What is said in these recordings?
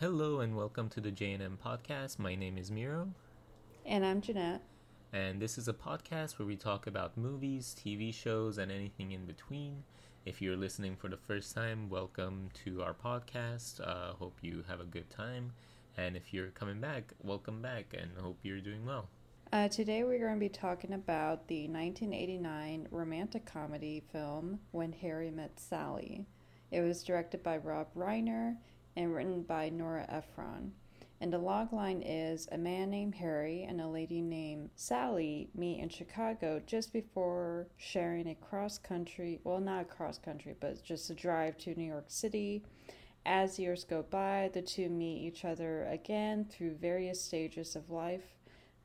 Hello and welcome to the J&M podcast. My name is Miro, And I'm Jeanette. and this is a podcast where we talk about movies, TV shows, and anything in between. If you're listening for the first time, welcome to our podcast. Uh, hope you have a good time. And if you're coming back, welcome back and hope you're doing well. Uh, today we're going to be talking about the 1989 romantic comedy film When Harry Met Sally. It was directed by Rob Reiner and written by Nora Ephron. And the logline is a man named Harry and a lady named Sally meet in Chicago just before sharing a cross country, well, not a cross country, but just a drive to New York City. As years go by, the two meet each other again through various stages of life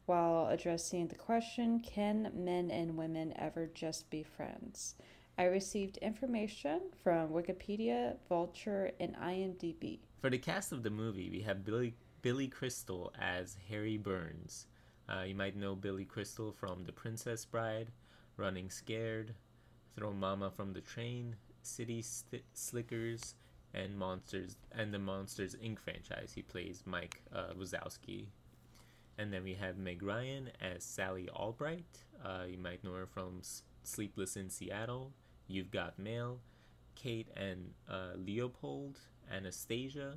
while addressing the question can men and women ever just be friends? I received information from Wikipedia, Vulture, and IMDb. For the cast of the movie, we have Billy Billy Crystal as Harry Burns. Uh, you might know Billy Crystal from The Princess Bride, Running Scared, Throw Mama from the Train, City St- Slickers, and Monsters and the Monsters Inc. franchise. He plays Mike uh, Wazowski. And then we have Meg Ryan as Sally Albright. Uh, you might know her from S- Sleepless in Seattle, You've Got Mail, Kate and uh, Leopold, Anastasia,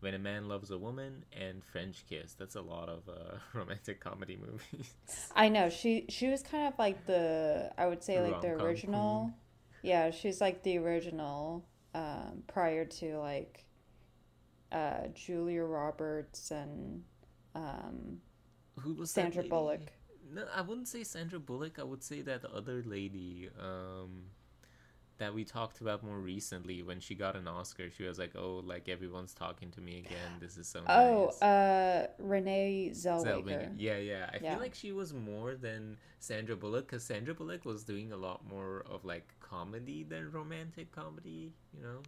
When a Man Loves a Woman, and French Kiss. That's a lot of uh, romantic comedy movies. I know she she was kind of like the I would say like the Rom-com original. Yeah, she's like the original um, prior to like uh, Julia Roberts and um, Who was Sandra? Bullock. No, I wouldn't say Sandra Bullock. I would say that other lady um, that we talked about more recently when she got an Oscar. She was like, "Oh, like everyone's talking to me again. This is so Oh, nice." uh, Renee Zellweger. Zellweger. Yeah, yeah. I Yeah. feel like she was more than Sandra Bullock because Sandra Bullock was doing a lot more of like comedy than romantic comedy. You know.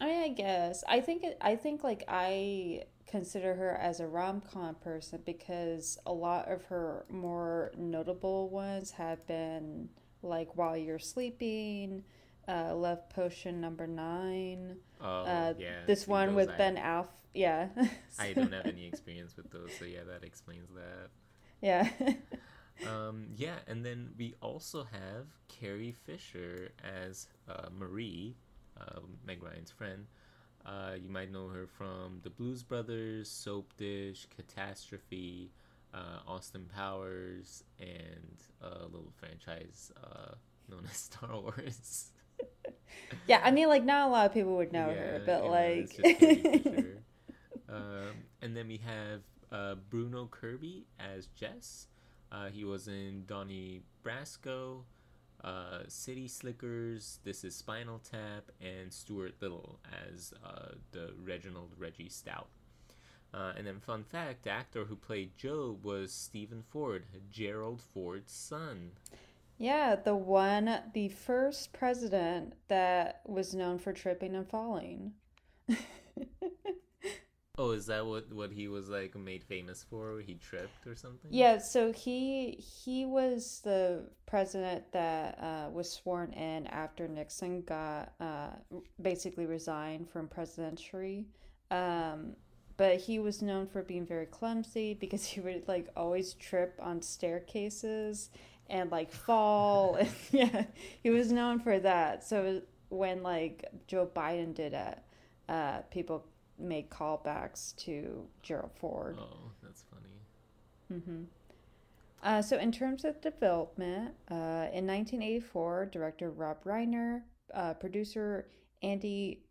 I mean, I guess I think it, I think like I consider her as a rom com person because a lot of her more notable ones have been like While You're Sleeping, uh, Love Potion Number Nine, Oh uh, yeah. this one with I- Ben Alf. Yeah, I don't have any experience with those, so yeah, that explains that. yeah. Um, yeah, and then we also have Carrie Fisher as uh, Marie, uh, Meg Ryan's friend. Uh, you might know her from The Blues Brothers, Soap Dish, Catastrophe, uh, Austin Powers, and a little franchise uh, known as Star Wars. yeah, I mean, like not a lot of people would know her, but like. it's just Carrie Fisher. um, and then we have uh, Bruno Kirby as Jess. Uh, he was in Donnie Brasco, uh, City Slickers, This Is Spinal Tap, and Stuart Little as uh, the Reginald Reggie Stout. Uh, and then, fun fact the actor who played Joe was Stephen Ford, Gerald Ford's son. Yeah, the one, the first president that was known for tripping and falling. Oh, is that what, what he was like made famous for? He tripped or something? Yeah, so he he was the president that uh, was sworn in after Nixon got uh, basically resigned from presidency. Um, but he was known for being very clumsy because he would like always trip on staircases and like fall. and, yeah, he was known for that. So when like Joe Biden did it, uh, people made callbacks to Gerald Ford. Oh, that's funny. hmm Uh, so, in terms of development, uh, in 1984, director Rob Reiner, uh, producer Andy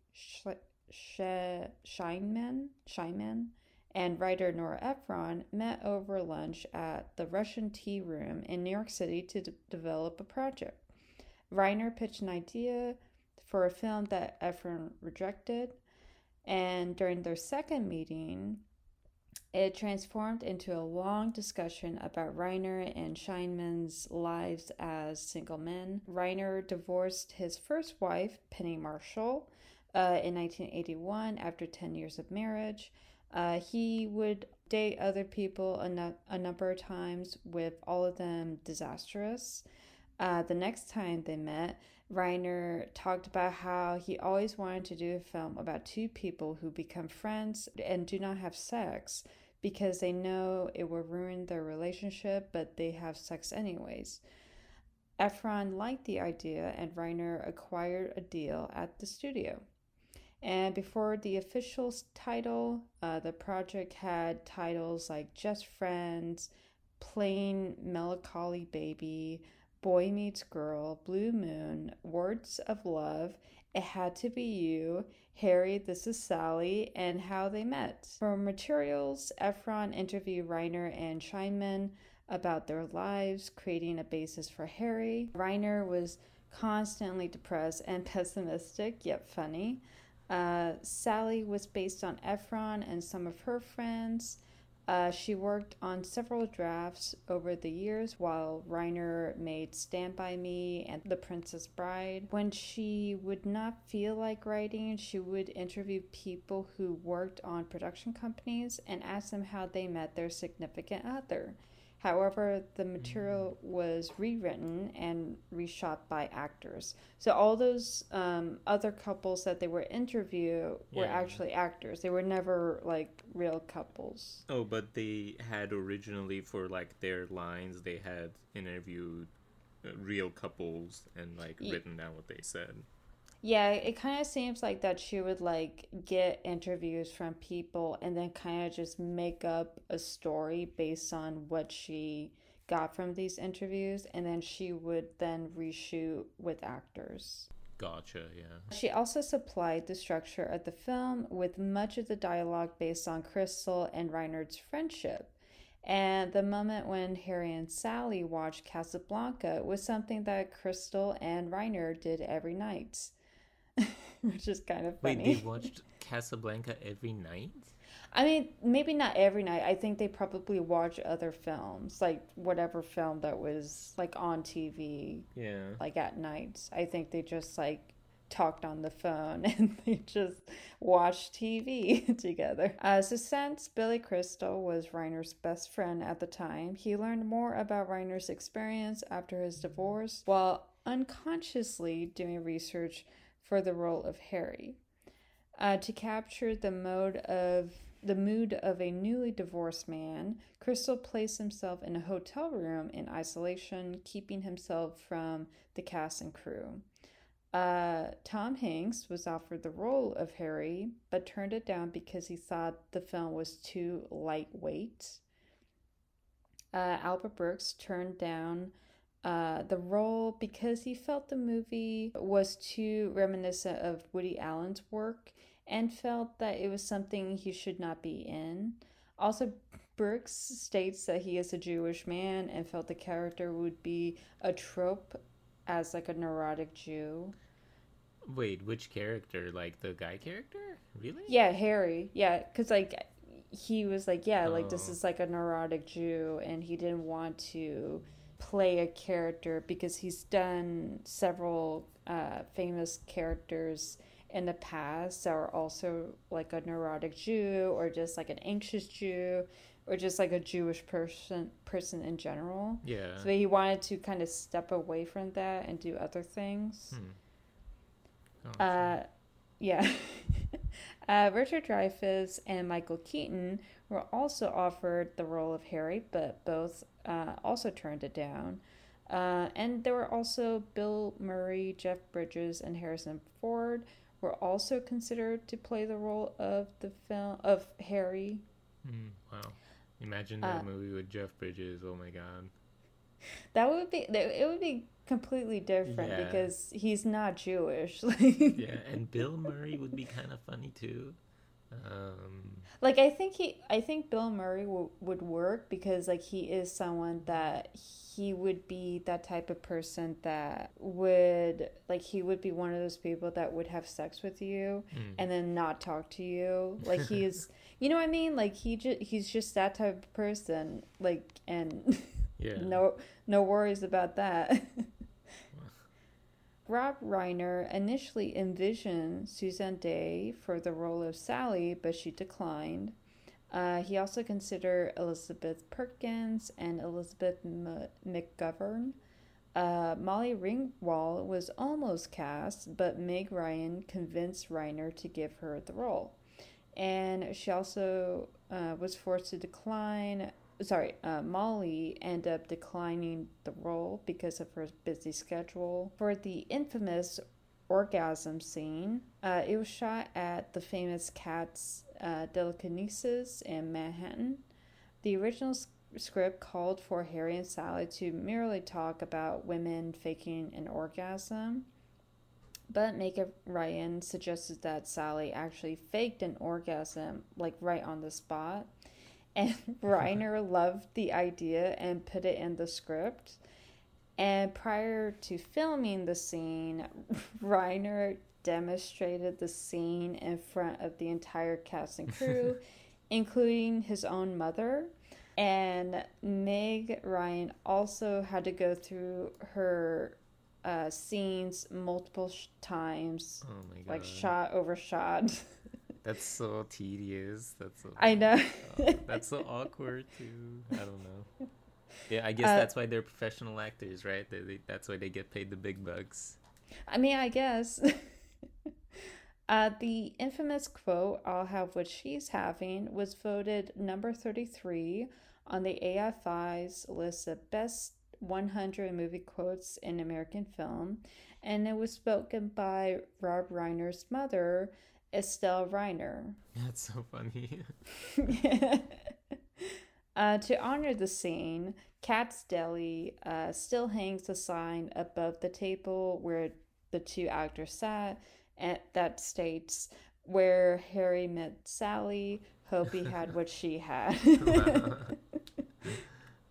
Sch- Scheinman, Scheinman, and writer Nora Ephron met over lunch at the Russian Tea Room in New York City to d- develop a project. Reiner pitched an idea for a film that Ephron rejected, and during their second meeting, it transformed into a long discussion about Reiner and Scheinman's lives as single men. Reiner divorced his first wife, Penny Marshall, uh, in 1981 after 10 years of marriage. Uh, he would date other people a, a number of times, with all of them disastrous. Uh, the next time they met, Reiner talked about how he always wanted to do a film about two people who become friends and do not have sex because they know it will ruin their relationship, but they have sex anyways. Ephron liked the idea, and Reiner acquired a deal at the studio. And before the official title, uh, the project had titles like Just Friends, Plain Melancholy Baby, Boy Meets Girl, Blue Moon, Words of Love, It Had to Be You, Harry, This is Sally, and How They Met. For materials, Ephron interviewed Reiner and Scheinman about their lives, creating a basis for Harry. Reiner was constantly depressed and pessimistic, yet funny. Uh, Sally was based on Ephron and some of her friends. Uh, she worked on several drafts over the years while Reiner made Stand By Me and The Princess Bride. When she would not feel like writing, she would interview people who worked on production companies and ask them how they met their significant other. However, the material was rewritten and reshot by actors. So all those um, other couples that they were interview were Yeah. actually actors. They were never like real couples. Oh, but they had originally for like their lines, they had interviewed uh, real couples and like written down what they said. Yeah, it kind of seems like that she would like get interviews from people and then kind of just make up a story based on what she got from these interviews, and then she would then reshoot with actors. Gotcha. Yeah. She also supplied the structure of the film with much of the dialogue based on Crystal and Reiner's friendship. And the moment when Harry and Sally watched Casablanca was something that Crystal and Reiner did every night, which is kind of Wait, funny. they watched Casablanca every night? I mean, maybe not every night. I think they probably watch other films, like whatever film that was like on TV Yeah. like at night. I think they just like talked on the phone and they just watched TV together. Uh, so since Billy Crystal was Reiner's best friend at the time, he learned more about Reiner's experience after his divorce while unconsciously doing research for the role of Harry. Uh, to capture the mode of the mood of a newly divorced man, Crystal placed himself in a hotel room in isolation, keeping himself from the cast and crew. Uh, Tom Hanks was offered the role of Harry, but turned it down because he thought the film was too lightweight. Uh, Albert Brooks turned down uh, the role because he felt the movie was too reminiscent of Woody Allen's work and felt that it was something he should not be in. Also, Brooks states that he is a Jewish man and felt the character would be a trope as like a neurotic Jew. Wait, which character? Like the guy character? Really? Yeah, Harry. Yeah, because like he was like, yeah, like this Oh. is like a neurotic Jew, and he didn't want to play a character because he's done several uh, famous characters in the past that are also like a neurotic Jew or just like an anxious Jew or just like a Jewish person person in general. Yeah. So he wanted to kind of step away from that and do other things. Hmm. Gotcha. Uh, yeah. uh, Richard Dreyfuss and Michael Keaton were also offered the role of Harry, but both uh, also turned it down. Uh, and there were also Bill Murray, Jeff Bridges, and Harrison Ford were also considered to play the role of the film of Harry. Hmm, wow. Imagine that uh, movie with Jeff Bridges. Oh my god. That would be it would be completely different Yeah. because he's not Jewish. Yeah, and Bill Murray would be kind of funny too. Um, Like I think he, I think Bill Murray w- would work because like he is someone that he would be that type of person that would like he would be one of those people that would have sex with you hmm. and then not talk to you. Like he is, you know what I mean? Like he just he's just that type of person. Like and yeah. no no worries about that. Rob Reiner initially envisioned Suzanne Day for the role of Sally, but she declined. Uh, he also considered Elizabeth Perkins and Elizabeth M- McGovern. Uh, Molly Ringwald was almost cast, but Meg Ryan convinced Reiner to give her the role. And she also uh, was forced to decline. Sorry, uh, Molly ended up declining the role because of her busy schedule. For the infamous orgasm scene, uh, it was shot at the famous Katz uh, in Manhattan. The original script called for Harry and Sally to merely talk about women faking an orgasm. But Meg Ryan suggested that Sally actually faked an orgasm, like right on the spot. And Reiner loved the idea and put it in the script. And prior to filming the scene, Reiner demonstrated the scene in front of the entire cast and crew, including his own mother. And Meg Ryan also had to go through her uh, scenes multiple sh- times, Oh my god. like shot over shot. That's so tedious. That's so. I know. Oh, that's so awkward too. I don't know. Yeah, I guess Uh, that's why they're professional actors, right? They, they, that's why they get paid the big bucks. I mean, I guess. uh, the infamous quote, I'll have what she's having, was voted number 33 on the AFI's list of best 100 movie quotes in American film, and it was spoken by Rob Reiner's mother, Estelle Reiner. That's so funny. uh, to honor the scene, Katz Deli uh, still hangs a sign above the table where the two actors sat and that states, Where Harry met Sally, hope he had what she had.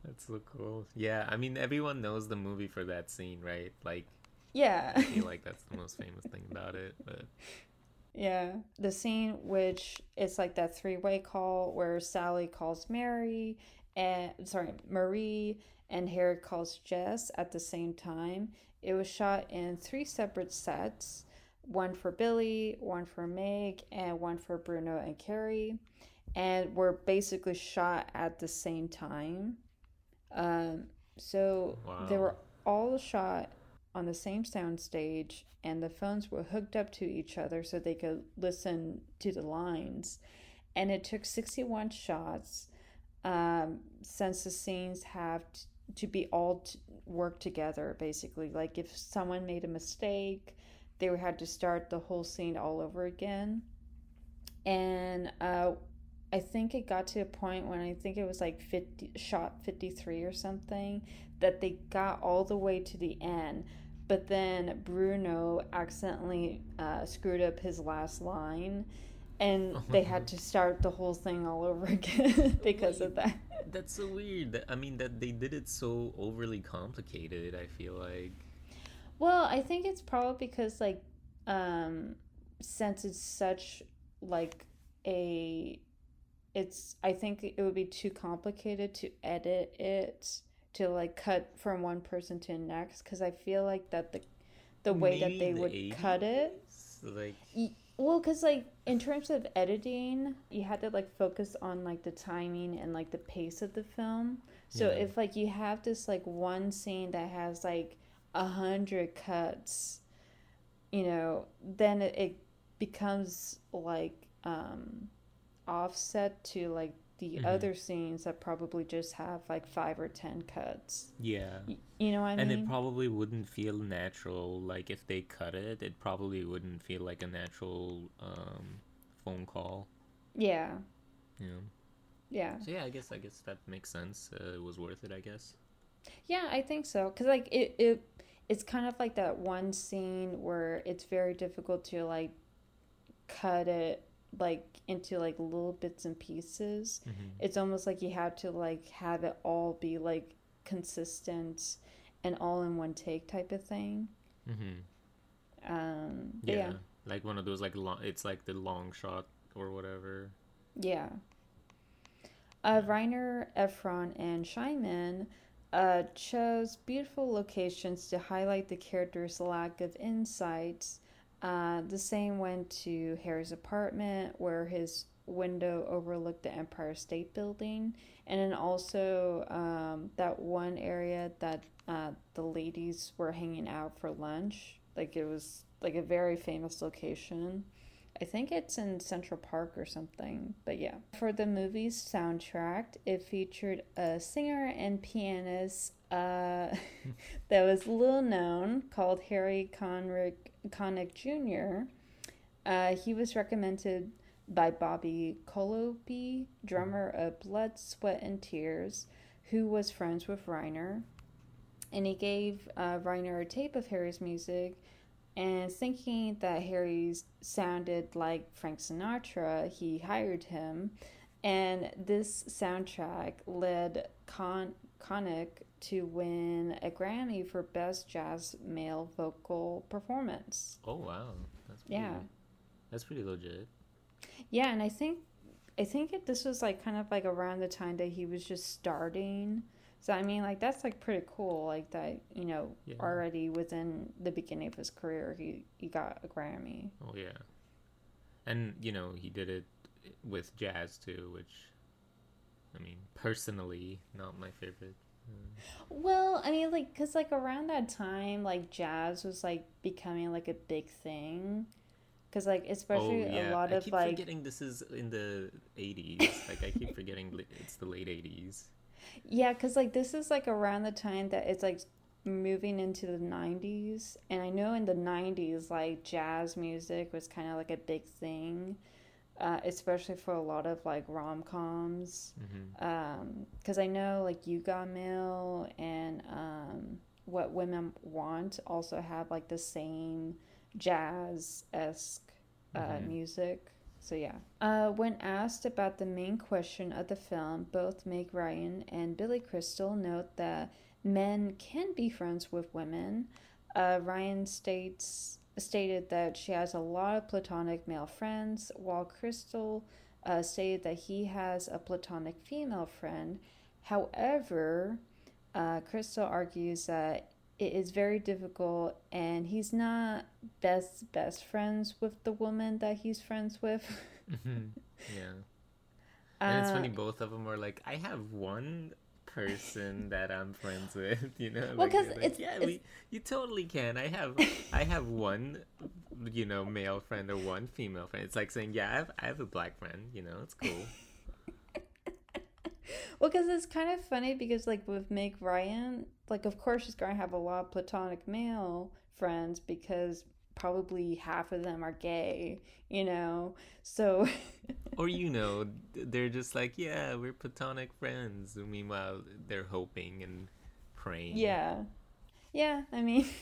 That's so cool. Yeah, I mean everyone knows the movie for that scene, right? Like yeah. I feel like that's the most famous thing about it. But Yeah, the scene which it's like that three-way call where Sally calls Mary and sorry, Marie and Harry calls Jess at the same time. It was shot in three separate sets, one for Billy, one for Meg, and one for Bruno and Carrie, and were basically shot at the same time. Um, so they were all shot on the same sound stage and the phones were hooked up to each other so they could listen to the lines. And it took 61 shots. Um, since the scenes have t- to be all t- together basically. Like if someone made a mistake they have to start the whole scene all over again. And uh, i think it got to a point when i think it was like 50 shot 53 or something that they got all the way to the end but then bruno accidentally uh, screwed up his last line and they had to start the whole thing all over again because of that that's so weird. I mean that they did it so overly complicated, I feel like. Well, I think it's probably because like um since it's such like a it's I think it would be too complicated to edit it to like cut from one person to the next cuz I feel like that the the way that they the would cut it Like Well, because like in terms of editing, you had to like focus on like the timing and like the pace of the film. So Yeah. if like you have this like one scene that has like a hundred cuts, you know, then it, it becomes like um offset to like the Mhm. other scenes that probably just have like five or ten cuts. yeah. Y- You know what I and mean? And it probably wouldn't feel natural like if they cut it it probably wouldn't feel like a natural um phone call yeah, Yeah. yeah. so yeah i guess i guess that makes sense uh, it was worth it i guess Yeah, I think so. Cause like it, it, it's kind of like that one scene where it's very difficult to like cut it like into like little bits and pieces. mm-hmm. It's almost like you have to like have it all be like consistent and all in one take type of thing. Mm-hmm. Um, Yeah. yeah, like one of those like long it's like the long shot or whatever yeah. Uh, Reiner, Ephron, and Scheinman uh, chose beautiful locations to highlight the character's lack of insight. Uh, the same went to Harry's apartment, where his window overlooked the Empire State Building, and then also um, that one area that uh, the ladies were hanging out for lunch. Like it was like a very famous location. I think it's in Central Park or something, but yeah. For the movie's soundtrack, it featured a singer and pianist uh, that was little known called Harry Connick, Connick Jr. Uh, he was recommended by Bobby Colomby, drummer of Blood, Sweat, and Tears, who was friends with Reiner. And he gave uh, Reiner a tape of Harry's music and thinking that Harry sounded like Frank Sinatra, he hired him. And this soundtrack led Con- Connick to win a Grammy for Best Jazz Male Vocal Performance. Oh wow, that's pretty, yeah, that's pretty legit. Yeah, and I think I think it, this was like kind of like around the time that he was just starting so I mean, like that's like pretty cool. Like that, you know, yeah. already within the beginning of his career, he he got a Grammy. Oh yeah, and you know he did it with jazz too, which I mean, personally, not my favorite. Well, I mean, like, cause like around that time, like jazz was like becoming like a big thing. Cause like especially oh, yeah. a lot I of keep like forgetting this is in the eighties. like I keep forgetting it's the late eighties. Yeah, because like this is like around the time that it's like moving into the 90s. And I know in the 90s, like jazz music was kind of like a big thing. Uh, especially for a lot of like rom coms, because mm-hmm. um, I know like You Got Mail and um, What Women Want also have like the same jazz esque uh, mm-hmm. music. So yeah. Uh, when asked about the main question of the film, both Meg Ryan and Billy Crystal note that men can be friends with women. Uh, Ryan states stated that she has a lot of platonic male friends, while Crystal uh, stated that he has a platonic female friend. However, uh, Crystal argues that it is very difficult and he's not best best friends with the woman that he's friends with mm-hmm. yeah and it's funny uh, both of them are like i have one person that i'm friends with you know well, because like, it's, yeah it's... We, you totally can. I have i have one you know male friend or one female friend. It's like saying yeah i have, I have a black friend you know it's cool. Well, because it's kind of funny because, like, with Meg Ryan, like, of course, she's going to have a lot of platonic male friends because probably half of them are gay, you know? So. or, you know, they're just like, yeah, we're platonic friends. Meanwhile, they're hoping and praying. Yeah. Yeah, I mean.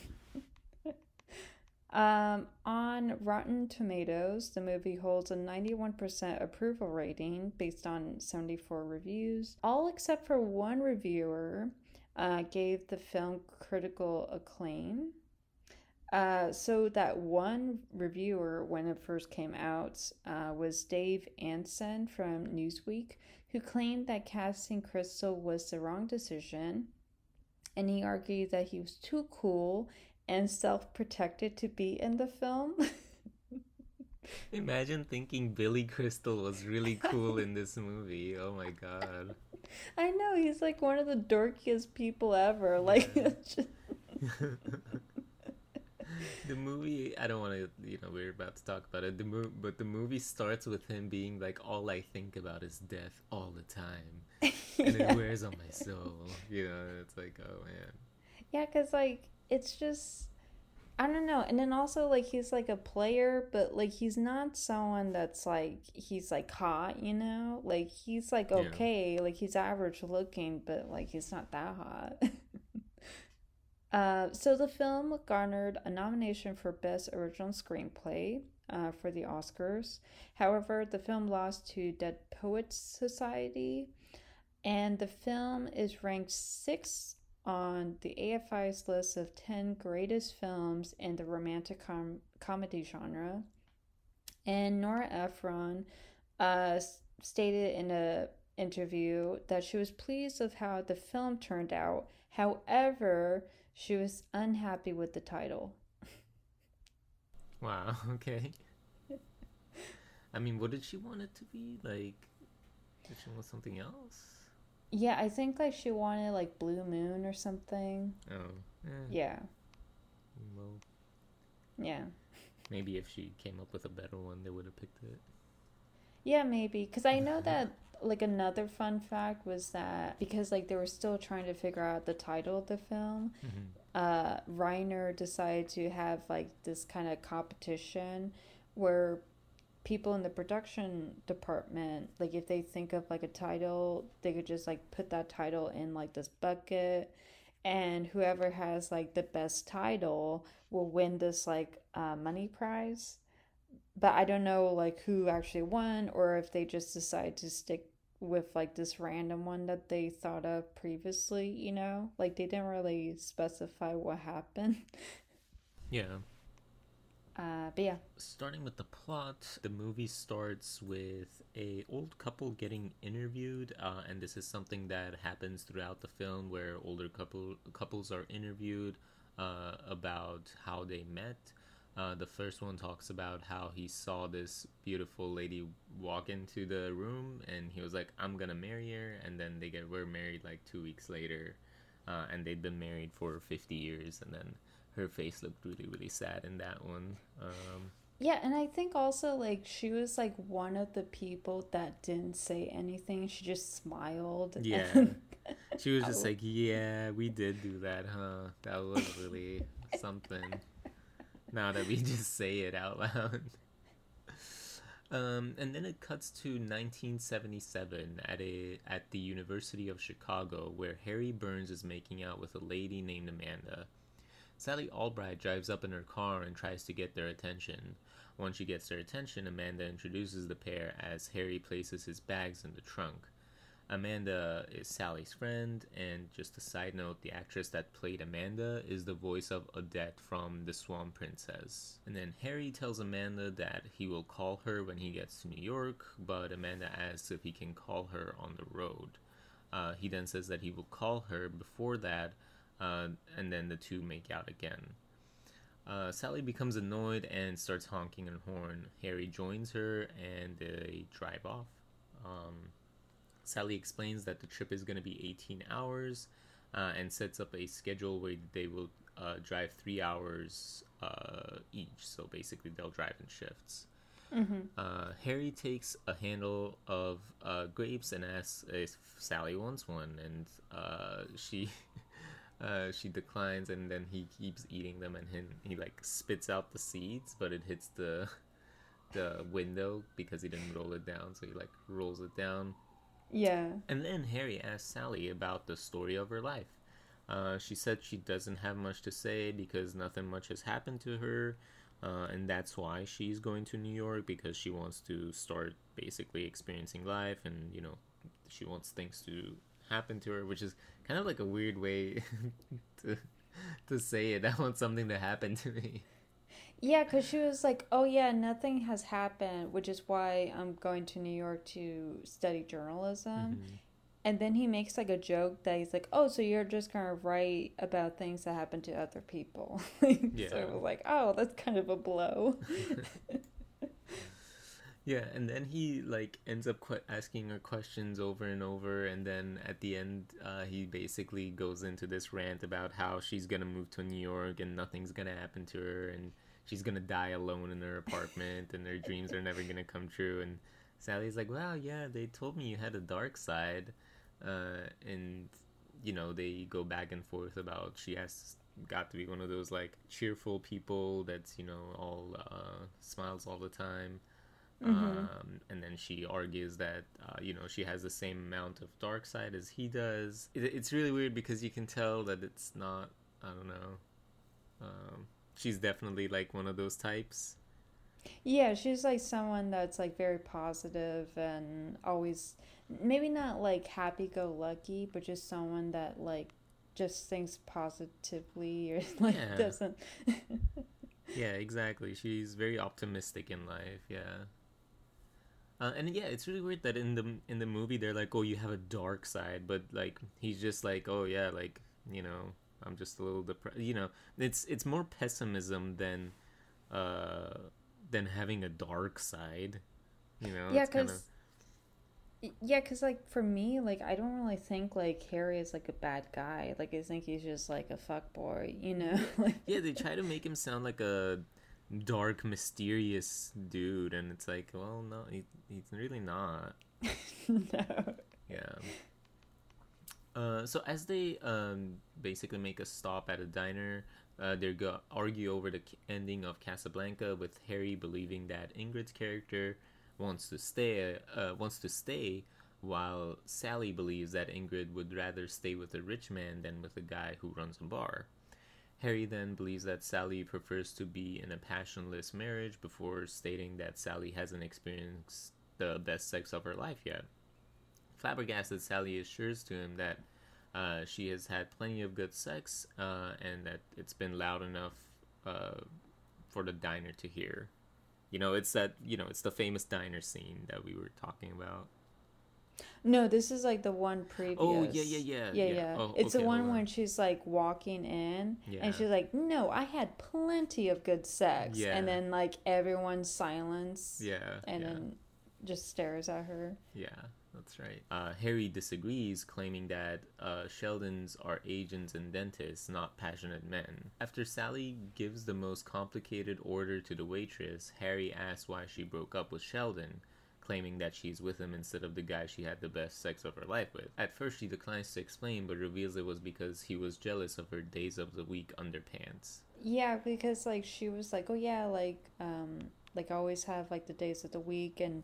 Um, on Rotten Tomatoes, the movie holds a 91% approval rating based on 74 reviews. All except for one reviewer uh, gave the film critical acclaim. Uh, so that one reviewer, when it first came out, uh, was Dave Ansen from Newsweek, who claimed that casting Crystal was the wrong decision, and he argued that he was too cool and self protected to be in the film. Imagine thinking Billy Crystal was really cool in this movie. Oh my god. I know, he's like one of the dorkiest people ever. Like, yeah. the movie, I don't want to, you know, we're about to talk about it. The mo- but the movie starts with him being like, all I think about is death all the time. And yeah. it wears on my soul. You know, it's like, oh man. Yeah, because, like, it's just I don't know. And then also like he's like a player, but like he's not someone that's like he's like hot, you know? Like he's like okay, yeah. like he's average looking, but like he's not that hot. uh so the film garnered a nomination for best original screenplay uh, for the Oscars. However, the film lost to Dead Poets Society, and the film is ranked sixth on the AFI's list of 10 greatest films in the romantic com- comedy genre. And Nora Ephron uh, stated in an interview that she was pleased with how the film turned out. However, she was unhappy with the title. Wow, okay. I mean, what did she want it to be? Like, did she want something else? Yeah, I think like she wanted like Blue Moon or something. Oh, eh, Yeah, well, yeah, maybe if she came up with a better one, they would have picked it. Yeah, maybe. Because I know that like another fun fact was that because like they were still trying to figure out the title of the film, Mm-hmm. uh, Reiner decided to have like this kind of competition where people in the production department, like if they think of like a title, they could just like put that title in like this bucket, and whoever has like the best title will win this like uh, money prize. But I don't know like who actually won or if they just decide to stick with like this random one that they thought of previously, you know? Like they didn't really specify what happened. Yeah. Uh, but yeah. Starting with the plot, the movie starts with a old couple getting interviewed, uh, and this is something that happens throughout the film, where older couple couples are interviewed uh, about how they met. Uh, the first one talks about how he saw this beautiful lady walk into the room, and he was like, "I'm gonna marry her," and then they get were married like two weeks later, uh, and they'd been married for 50 years, and then her face looked really really sad in that one. Um, Yeah, and I think also like she was like one of the people that didn't say anything. She just smiled. Yeah. and- She was just like, "Yeah, we did do that, huh? That was really something." Now that we just say it out loud. Um, and then it cuts to 1977 at a at the University of Chicago, where Harry Burns is making out with a lady named Amanda. Sally Albright drives up in her car and tries to get their attention. Once she gets their attention, Amanda introduces the pair as Harry places his bags in the trunk. Amanda is Sally's friend, and just a side note, the actress that played Amanda is the voice of Odette from The Swan Princess. And then Harry tells Amanda that he will call her when he gets to New York, but Amanda asks if he can call her on the road. Uh, he then says that he will call her before that, uh, and then the two make out again. Uh, Sally becomes annoyed and starts honking her horn. Harry joins her and they drive off. Um, Sally explains that the trip is going to be 18 hours uh, and sets up a schedule where they will uh, drive three hours uh, each. So basically, they'll drive in shifts. Mhm. Uh, Harry takes a handle of uh, grapes and asks if Sally wants one, and uh, she uh, she declines, and then he keeps eating them, and he, he like spits out the seeds, but it hits the the window because he didn't roll it down, so he like rolls it down. Yeah. And then Harry asks Sally about the story of her life. Uh, she said she doesn't have much to say because nothing much has happened to her, uh, and that's why she's going to New York because she wants to start basically experiencing life, and you know, she wants things to happen to her, which is kind of like a weird way to to say it. I want something to happen to me. Yeah, because she was like, oh, yeah, nothing has happened, which is why I'm going to New York to study journalism. Mhm. And then he makes like a joke that he's like, oh, so you're just going to write about things that happen to other people. So Yeah. it was like, oh, that's kind of a blow. Yeah, and then he like ends up que- asking her questions over and over, and then at the end, uh, he basically goes into this rant about how she's gonna move to New York and nothing's gonna happen to her, and she's gonna die alone in her apartment, and her dreams are never gonna come true. And Sally's like, "Well, yeah, they told me you had a dark side," uh, and you know they go back and forth about she has got to be one of those like cheerful people that's you know all uh, smiles all the time. Um, and then she argues that uh, you know she has the same amount of dark side as he does. It, it's really weird because you can tell that it's not. I don't know. Um, she's definitely like one of those types. Yeah, she's like someone that's like very positive and always maybe not like happy go lucky, but just someone that like just thinks positively or like Yeah. doesn't Yeah, exactly. She's very optimistic in life. Yeah. Uh, and yeah, it's really weird that in the in the movie they're like, "Oh, you have a dark side," but like he's just like, "Oh yeah, like you know, I'm just a little depressed." You know, it's it's more pessimism than uh than having a dark side. You know, yeah, it's kinda- because yeah, because like for me, like I don't really think like Harry is like a bad guy. Like I think he's just like a fuck boy, you know? like yeah, they try to make him sound like a dark, mysterious dude, and it's like, well, no, he, he's really not. no. Yeah. Uh, so as they um, basically make a stop at a diner, uh, they go argue over the ending of Casablanca, with Harry believing that Ingrid's character wants to stay, uh, wants to stay, while Sally believes that Ingrid would rather stay with a rich man than with a guy who runs a bar. Harry then believes that Sally prefers to be in a passionless marriage before stating that Sally hasn't experienced the best sex of her life yet. Flabbergasted, Sally assures to him that uh, she has had plenty of good sex uh, and that it's been loud enough uh, for the diner to hear. You know, it's that you know, it's the famous diner scene that we were talking about. No, this is like the one previous. Oh yeah, yeah, yeah, Yeah, yeah. Oh, it's okay, the one when she's like walking in Yeah. and she's like, No, I had plenty of good sex. Yeah. And then like everyone's silence Yeah, and yeah. then just stares at her. Yeah, that's right. Uh, Harry disagrees, claiming that uh, Sheldons are agents and dentists, not passionate men. After Sally gives the most complicated order to the waitress, Harry asks why she broke up with Sheldon, claiming that she's with him instead of the guy she had the best sex of her life with. At first, she declines to explain, but reveals it was because he was jealous of her days of the week underpants. Yeah, because like she was like, Oh yeah, like um like I always have like the days of the week and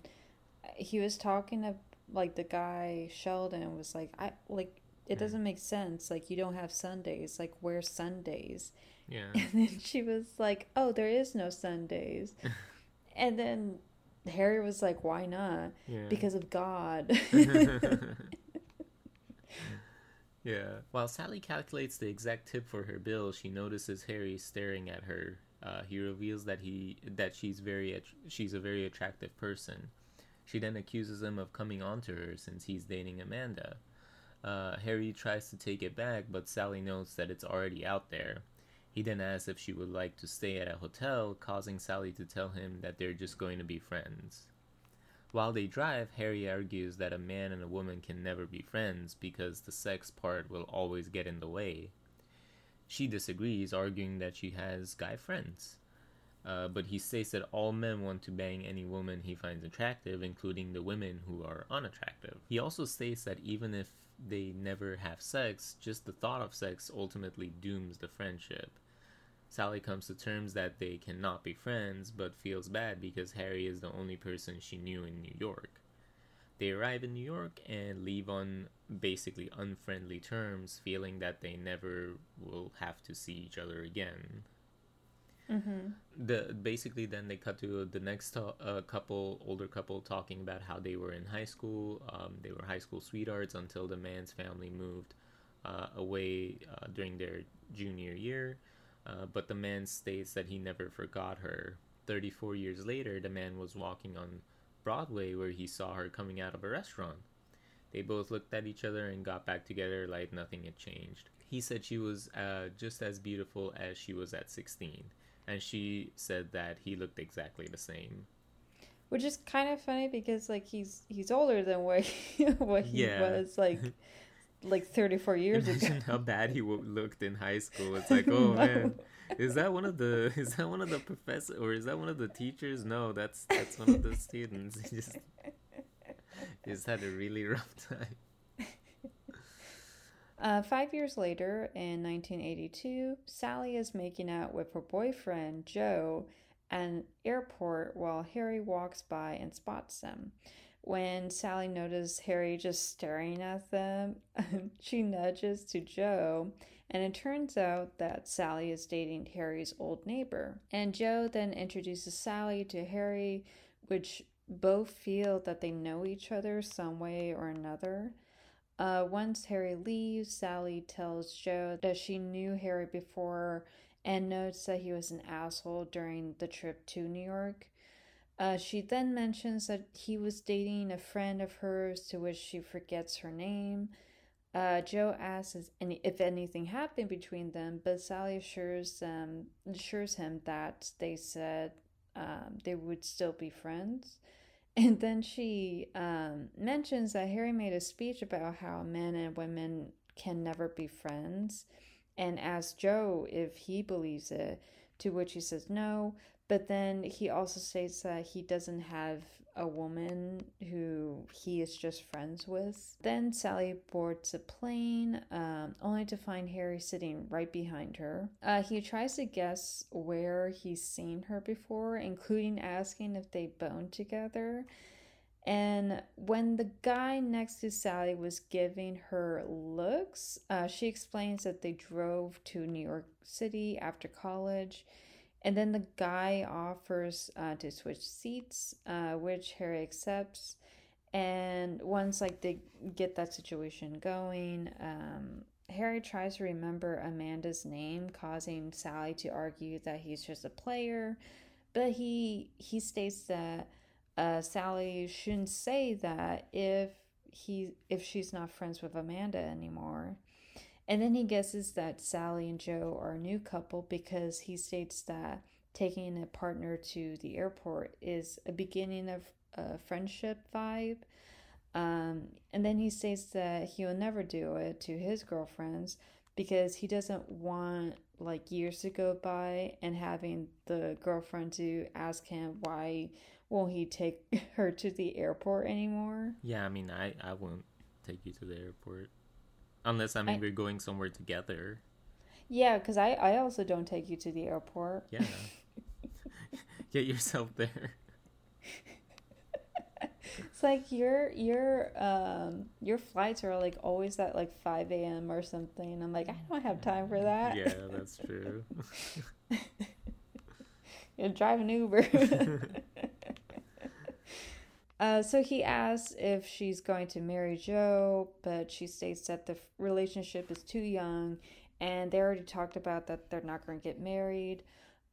he was talking to like the guy Sheldon was like I like it Mm. doesn't make sense. Like you don't have Sundays. Like where's Sundays? Yeah. And then she was like, "Oh, there is no Sundays." and then Harry was like, "Why not?" yeah. Because of God. yeah. While Sally calculates the exact tip for her bill, she notices Harry staring at her. Uh, he reveals that he that she's very she's a very attractive person. She then accuses him of coming on to her since he's dating Amanda. Uh, Harry tries to take it back, but Sally notes that it's already out there. He then asks if she would like to stay at a hotel, causing Sally to tell him that they're just going to be friends. While they drive, Harry argues that a man and a woman can never be friends because the sex part will always get in the way. She disagrees, arguing that she has guy friends. Uh, but he states that all men want to bang any woman he finds attractive, including the women who are unattractive. He also states that even if they never have sex, just the thought of sex ultimately dooms the friendship. Sally comes to terms that they cannot be friends, but feels bad because Harry is the only person she knew in New York. They arrive in New York and leave on basically unfriendly terms, feeling that they never will have to see each other again. Hmm The basically then they cut to the next to- uh, couple, older couple, talking about how they were in high school. Um, they were high school sweethearts until the man's family moved uh, away uh, during their junior year. Uh, but the man states that he never forgot her. 34 years later, the man was walking on Broadway where he saw her coming out of a restaurant. They both looked at each other and got back together like nothing had changed. He said she was uh, just as beautiful as she was at 16, and she said that he looked exactly the same. Which is kind of funny because like he's he's older than what he, what he Yeah. was like like 34 years ago. How bad he wo- looked in high school. It's like, oh No. man, is that one of the is that one of the professor or is that one of the teachers? No, that's that's one of the students. He just he just had a really rough time. Uh, five years later, in 1982, Sally is making out with her boyfriend, Joe, at an airport while Harry walks by and spots them. When Sally notices Harry just staring at them, she nudges to Joe, and it turns out that Sally is dating Harry's old neighbor. And Joe then introduces Sally to Harry, which both feel that they know each other some way or another. Uh, once Harry leaves, Sally tells Joe that she knew Harry before and notes that he was an asshole during the trip to New York. Uh, she then mentions that he was dating a friend of hers, to which she forgets her name. Uh, Joe asks if, any, if anything happened between them, but Sally assures them assures him that they said um, they would still be friends. And then she um, mentions that Harry made a speech about how men and women can never be friends and asks Joe if he believes it, to which he says no. But then he also states that he doesn't have a woman who he is just friends with. Then Sally boards a plane, um, only to find Harry sitting right behind her. Uh, he tries to guess where he's seen her before, including asking if they boned together. And when the guy next to Sally was giving her looks, uh, she explains that they drove to New York City after college and then the guy offers uh, to switch seats, uh, which Harry accepts. And once like they get that situation going, um, Harry tries to remember Amanda's name, causing Sally to argue that he's just a player. But he he states that uh, Sally shouldn't say that if he if she's not friends with Amanda anymore. And then he guesses that Sally and Joe are a new couple because he states that taking a partner to the airport is a beginning of a friendship vibe. Um, and then he states that he will never do it to his girlfriends because he doesn't want like years to go by and having the girlfriend to ask him why won't he take her to the airport anymore. Yeah, I mean, I I won't take you to the airport. Unless I mean I, we're going somewhere together. Yeah, because I I also don't take you to the airport. Yeah. Get yourself there. it's like your your um your flights are like always at like five a.m. or something. I'm like I don't have time for that. Yeah, that's true. you drive an Uber. Uh, so he asks if she's going to marry Joe, but she states that the relationship is too young and they already talked about that they're not going to get married.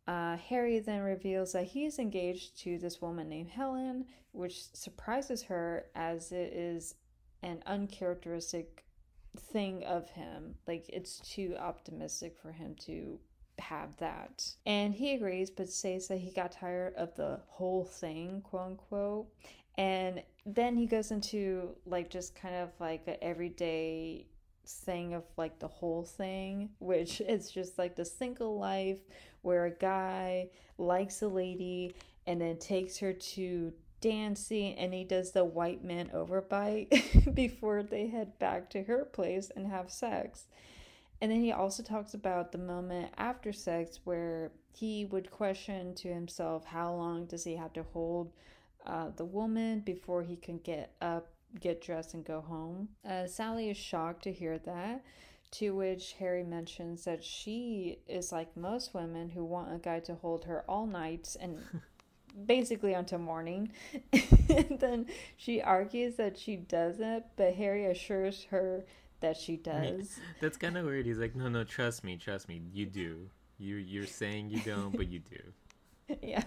Uh, Harry then reveals that he's engaged to this woman named Helen, which surprises her as it is an uncharacteristic thing of him. Like, it's too optimistic for him to have that. And he agrees, but says that he got tired of the whole thing, quote unquote, and then he goes into like just kind of like an everyday thing of like the whole thing, which is just like the single life where a guy likes a lady and then takes her to dancing and he does the white man overbite before they head back to her place and have sex. And then he also talks about the moment after sex where he would question to himself how long does he have to hold uh, the woman before he can get up, get dressed, and go home. Uh, Sally is shocked to hear that. To which Harry mentions that she is like most women who want a guy to hold her all night and basically until morning. and then she argues that she doesn't, but Harry assures her that she does. That's kind of weird. He's like, no, no, trust me, trust me, you do. You you're saying you don't, but you do. yeah.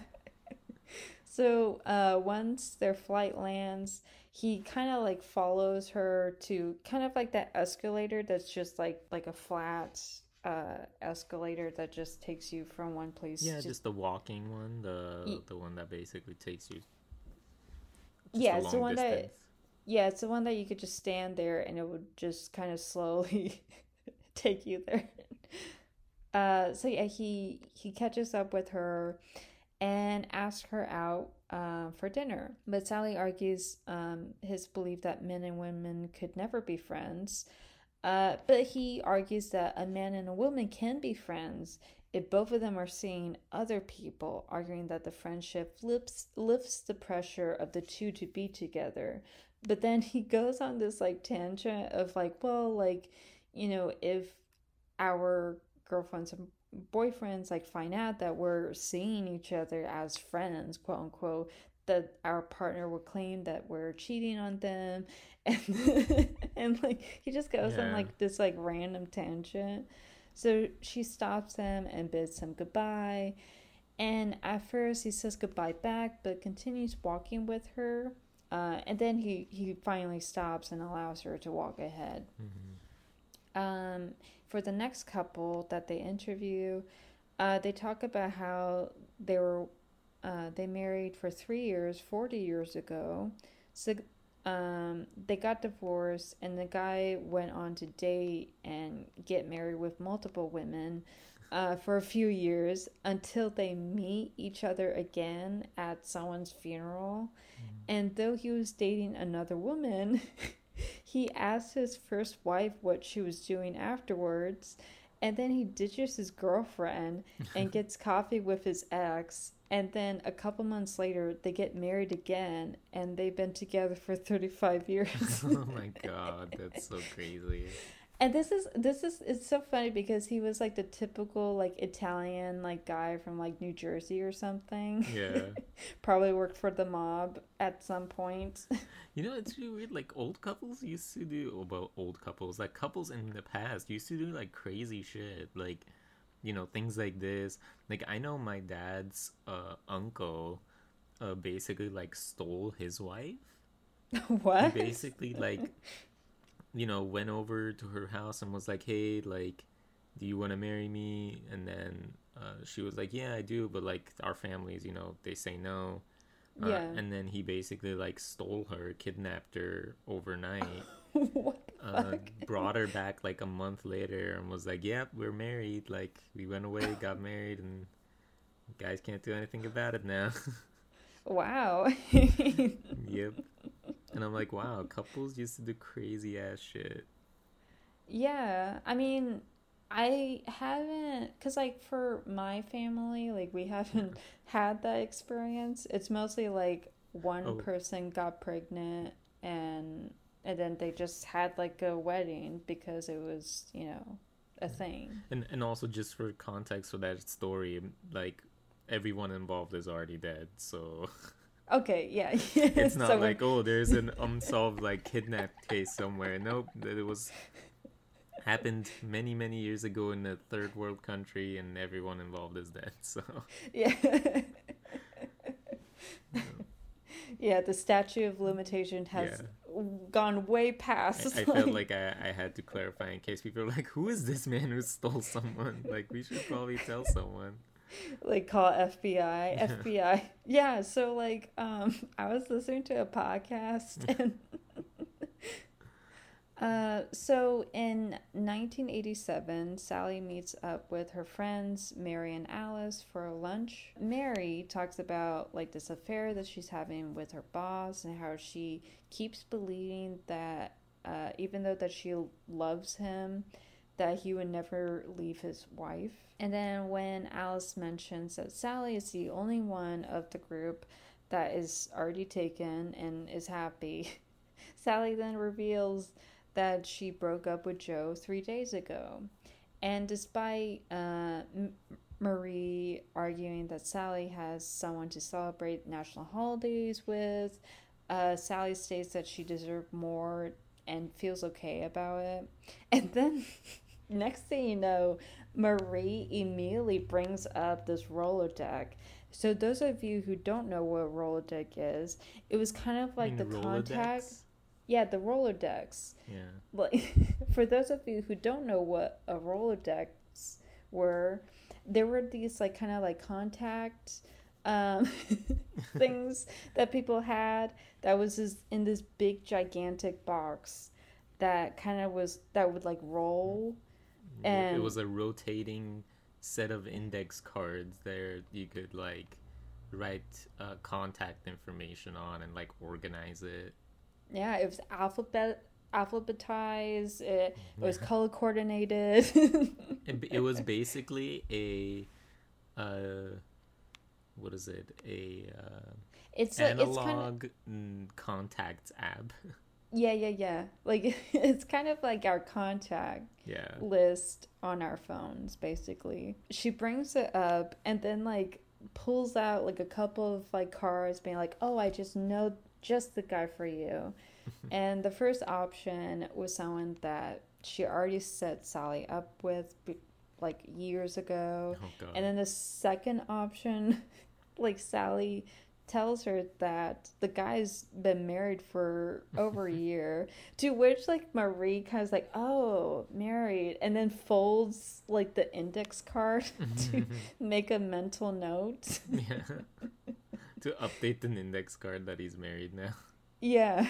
So uh, once their flight lands, he kind of like follows her to kind of like that escalator that's just like like a flat uh escalator that just takes you from one place. Yeah, just, just the walking one, the the one that basically takes you. Yeah, it's the one distance. that. Yeah, it's the one that you could just stand there and it would just kind of slowly take you there. Uh, so yeah, he he catches up with her and ask her out uh, for dinner. But Sally argues um, his belief that men and women could never be friends. Uh, but he argues that a man and a woman can be friends if both of them are seeing other people, arguing that the friendship lifts, lifts the pressure of the two to be together. But then he goes on this like tangent of like, well, like, you know, if our girlfriends and boyfriends like find out that we're seeing each other as friends, quote unquote, that our partner will claim that we're cheating on them and and like he just goes yeah. on like this like random tangent. So she stops him and bids him goodbye. And at first he says goodbye back, but continues walking with her. Uh, and then he, he finally stops and allows her to walk ahead. Mm-hmm. Um, for the next couple that they interview, uh, they talk about how they were uh, they married for three years, 40 years ago. So um, they got divorced, and the guy went on to date and get married with multiple women uh, for a few years until they meet each other again at someone's funeral. And though he was dating another woman, he asked his first wife what she was doing afterwards. And then he ditches his girlfriend and gets coffee with his ex. And then a couple months later, they get married again, and they've been together for 35 years. oh my god, that's so crazy. And this is this is it's so funny because he was like the typical like Italian like guy from like New Jersey or something. Yeah. Probably worked for the mob at some point. You know, it's really weird. Like old couples used to do, well, old couples, like couples in the past used to do like crazy shit, like you know things like this. Like I know my dad's uh, uncle, uh, basically like stole his wife. what? He basically like, you know, went over to her house and was like, "Hey, like, do you want to marry me?" And then uh, she was like, "Yeah, I do," but like our families, you know, they say no. Uh, Yeah. and then he basically like stole her, kidnapped her overnight, what uh, brought her back like a month later, and was like, "Yep, we're married. Like we went away, got married, and guys can't do anything about it now." Wow. yep. And I'm like, wow, couples used to do crazy ass shit. yeah, I mean, I haven't, because like for my family, like we haven't had that experience. It's mostly like one Oh. person got pregnant and and then they just had like a wedding because it was, you know, a mm. thing. And and also just for context for that story, like everyone involved is already dead, so Okay, yeah. it's not like oh there's an unsolved like kidnap case somewhere. Nope, that it was happened many many years ago in a third world country, and everyone involved is dead. So Yeah. yeah, the statute of limitation has gone way I, past. I felt like I, I had to clarify in case people are like, who is this man who stole someone? Like we should probably tell someone. like call FBI, FBI. Yeah, so like um I was listening to a podcast and uh so in 1987 Sally meets up with her friends Mary and Alice for lunch. Mary talks about like this affair that she's having with her boss and how she keeps believing that uh even though that she loves him that he would never leave his wife. And then when Alice mentions that Sally is the only one of the group that is already taken and is happy, Sally then reveals that she broke up with Joe three days ago. And despite uh, M- Marie arguing that Sally has someone to celebrate national holidays with, uh, Sally states that she deserved more and feels okay about it. And then next thing you know, Marie immediately brings up this Rolodeck. So those of you who don't know what Rolodeck is, it was kind of like the mean contact. Yeah, the Rolodex. Yeah. Like for those of you who don't know what a Rolodex were, there were these like kind of like contact um things that people had that was just in this big gigantic box that kind of was that would like roll it was a rotating set of index cards there you could like write uh, contact information on and like organize it. Yeah it was alphabet alphabetized it, it was color coordinated. It, it was basically a uh what is it? A uh, it's a, it's kind of analog mm, contacts app yeah yeah yeah. Like it's kind of like our contact yeah. list on our phones basically. She brings it up and then like pulls out like a couple of like cards being like oh i just know just the guy for you. And the first option was someone that she already set sally up with like years ago. Oh and then the second option like sally tells her that the guy's been married for over a year to which like marie kind of like oh married and then folds like the index card to make a mental note yeah to update the index card that he's married now. Yeah.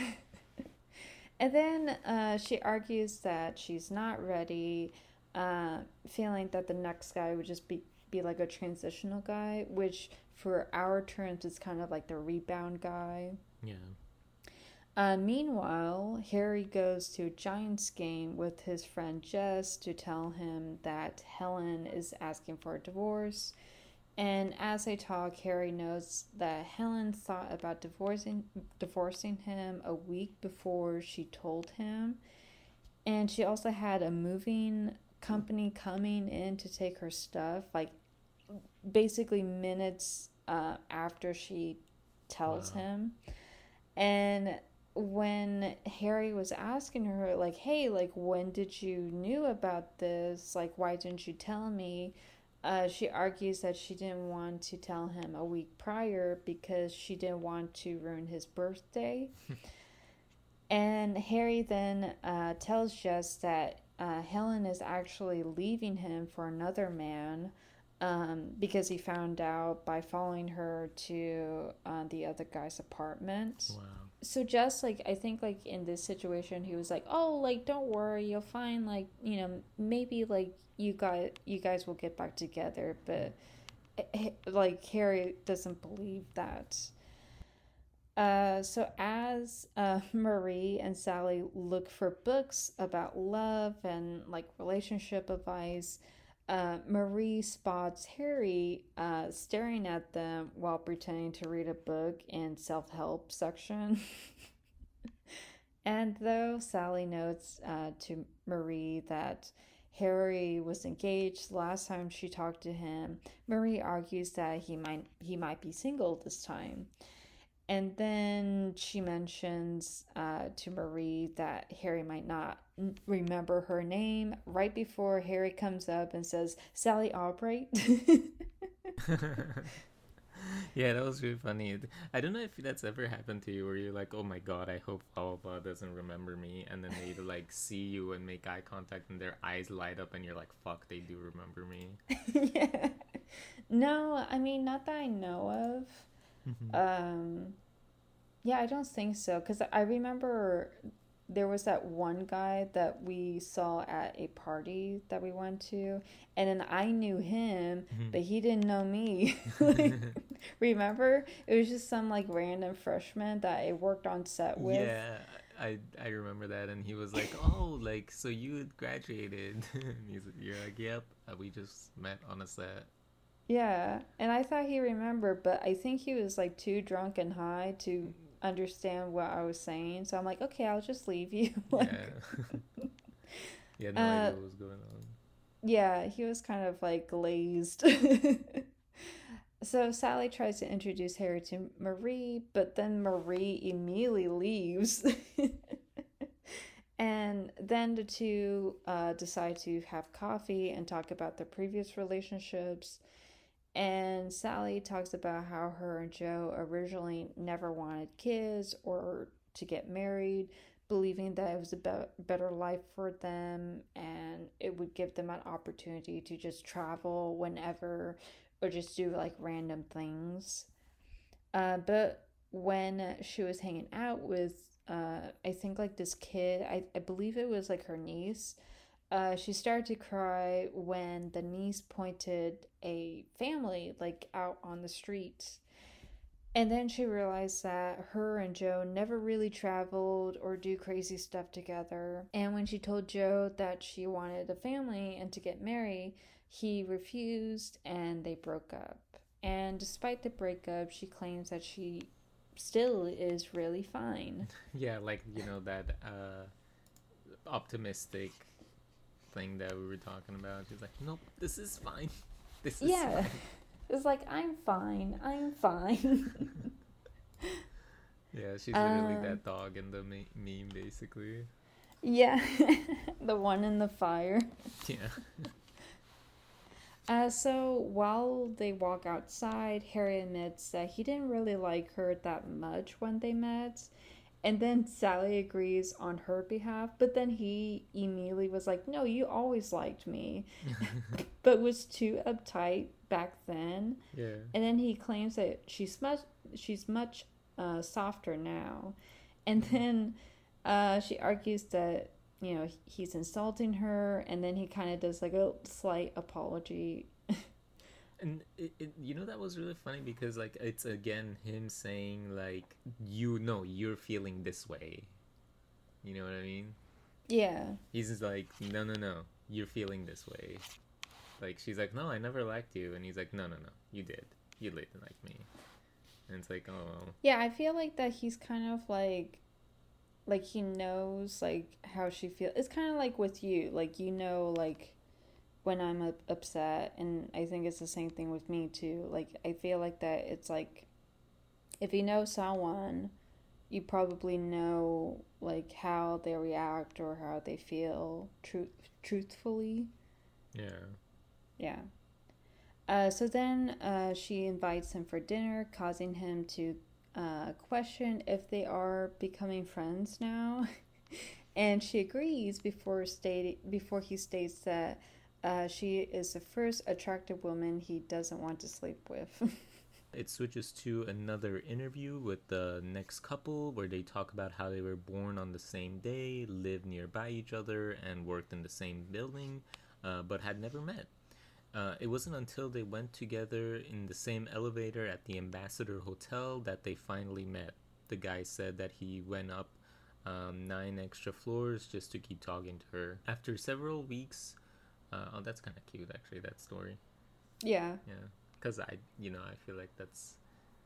and then uh, she argues that she's not ready, uh, feeling that the next guy would just be, be like a transitional guy, which for our terms it's kind of like the rebound guy. Yeah. Uh, meanwhile, Harry goes to a Giants game with his friend Jess to tell him that Helen is asking for a divorce. And as they talk, Harry knows that Helen thought about divorcing divorcing him a week before she told him. And she also had a moving company coming in to take her stuff, like basically minutes uh, after she tells Wow. him. And when Harry was asking her, like, hey, like, when did you knew about this? Like, why didn't you tell me? Uh, she argues that she didn't want to tell him a week prior because she didn't want to ruin his birthday. and Harry then uh, tells Jess that uh, Helen is actually leaving him for another man um, because he found out by following her to uh, the other guy's apartment. Wow. so just like i think like in this situation he was like oh like don't worry you'll find like you know maybe like you guys you guys will get back together. But eh, eh, like harry doesn't believe that. Uh, so as uh, Marie and Sally look for books about love and like relationship advice, uh, Marie spots Harry uh, staring at them while pretending to read a book in self-help section. and though Sally notes uh, to Marie that Harry was engaged last time she talked to him, Marie argues that he might he might be single this time. And then she mentions uh, to Marie that Harry might not remember her name right before Harry comes up and says, Sally Albright. yeah, that was really funny. I don't know if that's ever happened to you where you're like, oh my god, I hope blah blah blah doesn't remember me. And then they like see you and make eye contact and their eyes light up and you're like, fuck, they do remember me. yeah. No, I mean, not that I know of. Um, yeah, I don't think so. Because I remember there was that one guy that we saw at a party that we went to, and then I knew him, but he didn't know me. like, remember? It was just some like random freshman that I worked on set with. Yeah, I I remember that, and he was like, "Oh, like so you graduated?" and he's you're like, "Yep, uh, we just met on a set." Yeah, and I thought he remembered, but I think he was like too drunk and high to understand what I was saying. So I'm like, okay, I'll just leave you. like, yeah, yeah, no Uh, idea what was going on. yeah, he was kind of like glazed. so Sally tries to introduce Harry to Marie, but then Marie immediately leaves. and then the two uh, decide to have coffee and talk about their previous relationships. And Sally talks about how her and Joe originally never wanted kids or to get married, believing that it was a be- better life for them and it would give them an opportunity to just travel whenever or just do like random things. Uh, but when she was hanging out with, uh, I think like this kid, I, I believe it was like her niece, uh, she started to cry when the niece pointed a family like out on the street. And then she realized that her and Joe never really traveled or do crazy stuff together. And when she told Joe that she wanted a family and to get married, he refused and they broke up. And despite the breakup, she claims that she still is really fine. Yeah, like you know that uh, optimistic thing that we were talking about. She's like, "Nope, this is fine. This is Yeah. fine." It's like, I'm fine, I'm fine. Yeah, she's literally Um, that dog in the me- meme, basically. yeah, the one in the fire. Yeah. Uh, so while they walk outside, Harry admits that he didn't really like her that much when they met. And then Sally agrees on her behalf, but then he immediately was like, No, you always liked me, but was too uptight back then. Yeah. And then he claims that she's much, she's much uh, softer now. And then uh, she argues that you know he's insulting her, and then he kind of does like a slight apology. And it, it, you know that was really funny because like it's again him saying like you know you're feeling this way. You know what i mean? Yeah. he's just like no no no you're feeling this way. Like she's like no i never liked you. And he's like no no no you did. You didn't like me. And it's like oh Yeah, I feel like that he's kind of like like he knows like how she feels. It's kind of like with you, like you know like when I'm upset and I think it's the same thing with me too. Like I feel like that it's like if you know someone, you probably know like how they react or how they feel truth truthfully. yeah Yeah. Uh, so then uh, she invites him for dinner, causing him to uh, question if they are becoming friends now. and she agrees before stating before he states that uh, she is the first attractive woman he doesn't want to sleep with. it switches to another interview with the next couple where they talk about how they were born on the same day lived nearby each other and worked in the same building uh, but had never met Uh, it wasn't until they went together in the same elevator at the Ambassador Hotel that they finally met. The guy said that he went up um, nine extra floors just to keep talking to her. After several weeks, uh, oh, that's kind of cute actually, that story. yeah. Yeah. Because I, you know, I feel like that's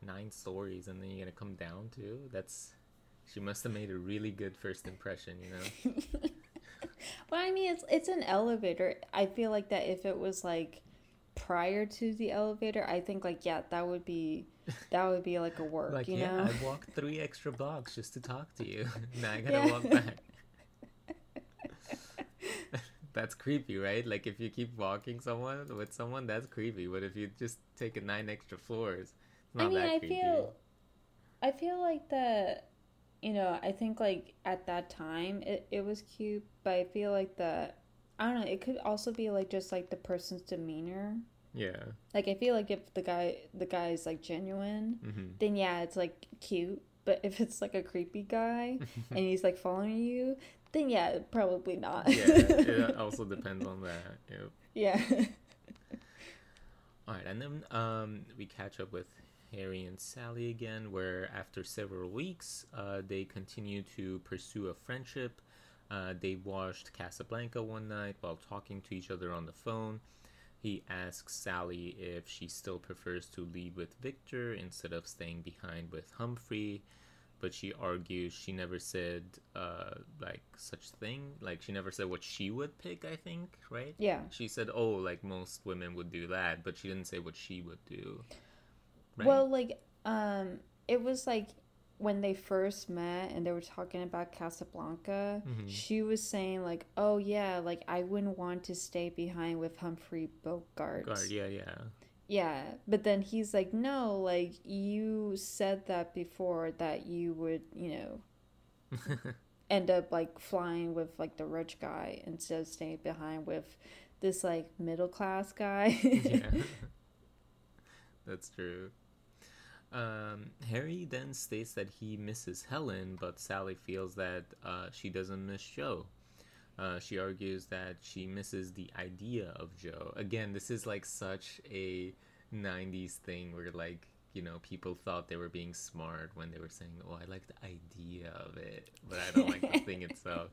nine stories and then you're to come down too. That's, she must have made a really good first impression, you know? Well, I mean, it's it's an elevator. I feel like that if it was like prior to the elevator, I think like yeah, that would be that would be like a work, like, you yeah, know? I walked three extra blocks just to talk to you. now I gotta Yeah. walk back. That's creepy, right? Like if you keep walking someone with someone, that's creepy. But if you just take a nine extra floors, it's not I mean, that I creepy. feel I feel like that you know, I think like at that time it, it was cute, but I feel like that I don't know, it could also be like just like the person's demeanor. Yeah. Like I feel like if the guy the guy is like genuine, hmm then yeah, it's like cute. But if it's like a creepy guy and he's like following you, then yeah, probably not. yeah. It also depends on that. Yep. yeah. All right, and then um, we catch up with Harry and Sally again, where after several weeks, uh, they continue to pursue a friendship. Uh, they watched Casablanca one night while talking to each other on the phone. He asks Sally if she still prefers to leave with Victor instead of staying behind with Humphrey, but she argues she never said uh, like such thing. Like she never said what she would pick. I think, right? yeah. She said, "Oh, like most women would do that," but she didn't say what she would do. Right? Well, like, um, it was like when they first met and they were talking about Casablanca, Mhm. she was saying like, "Oh yeah, like I wouldn't want to stay behind with Humphrey Bogart." guard, yeah, yeah, Yeah, but then he's like, "No, like you said that before that you would, you know, end up like flying with like the rich guy instead of staying behind with this like middle class guy." yeah. That's true. Um, Harry then states that he misses Helen, but Sally feels that uh, she doesn't miss Joe. Uh, she argues that she misses the idea of Joe. Again, this is like such a 90s thing where, like, you know, people thought they were being smart when they were saying, Oh, I like the idea of it, but I don't like the thing itself.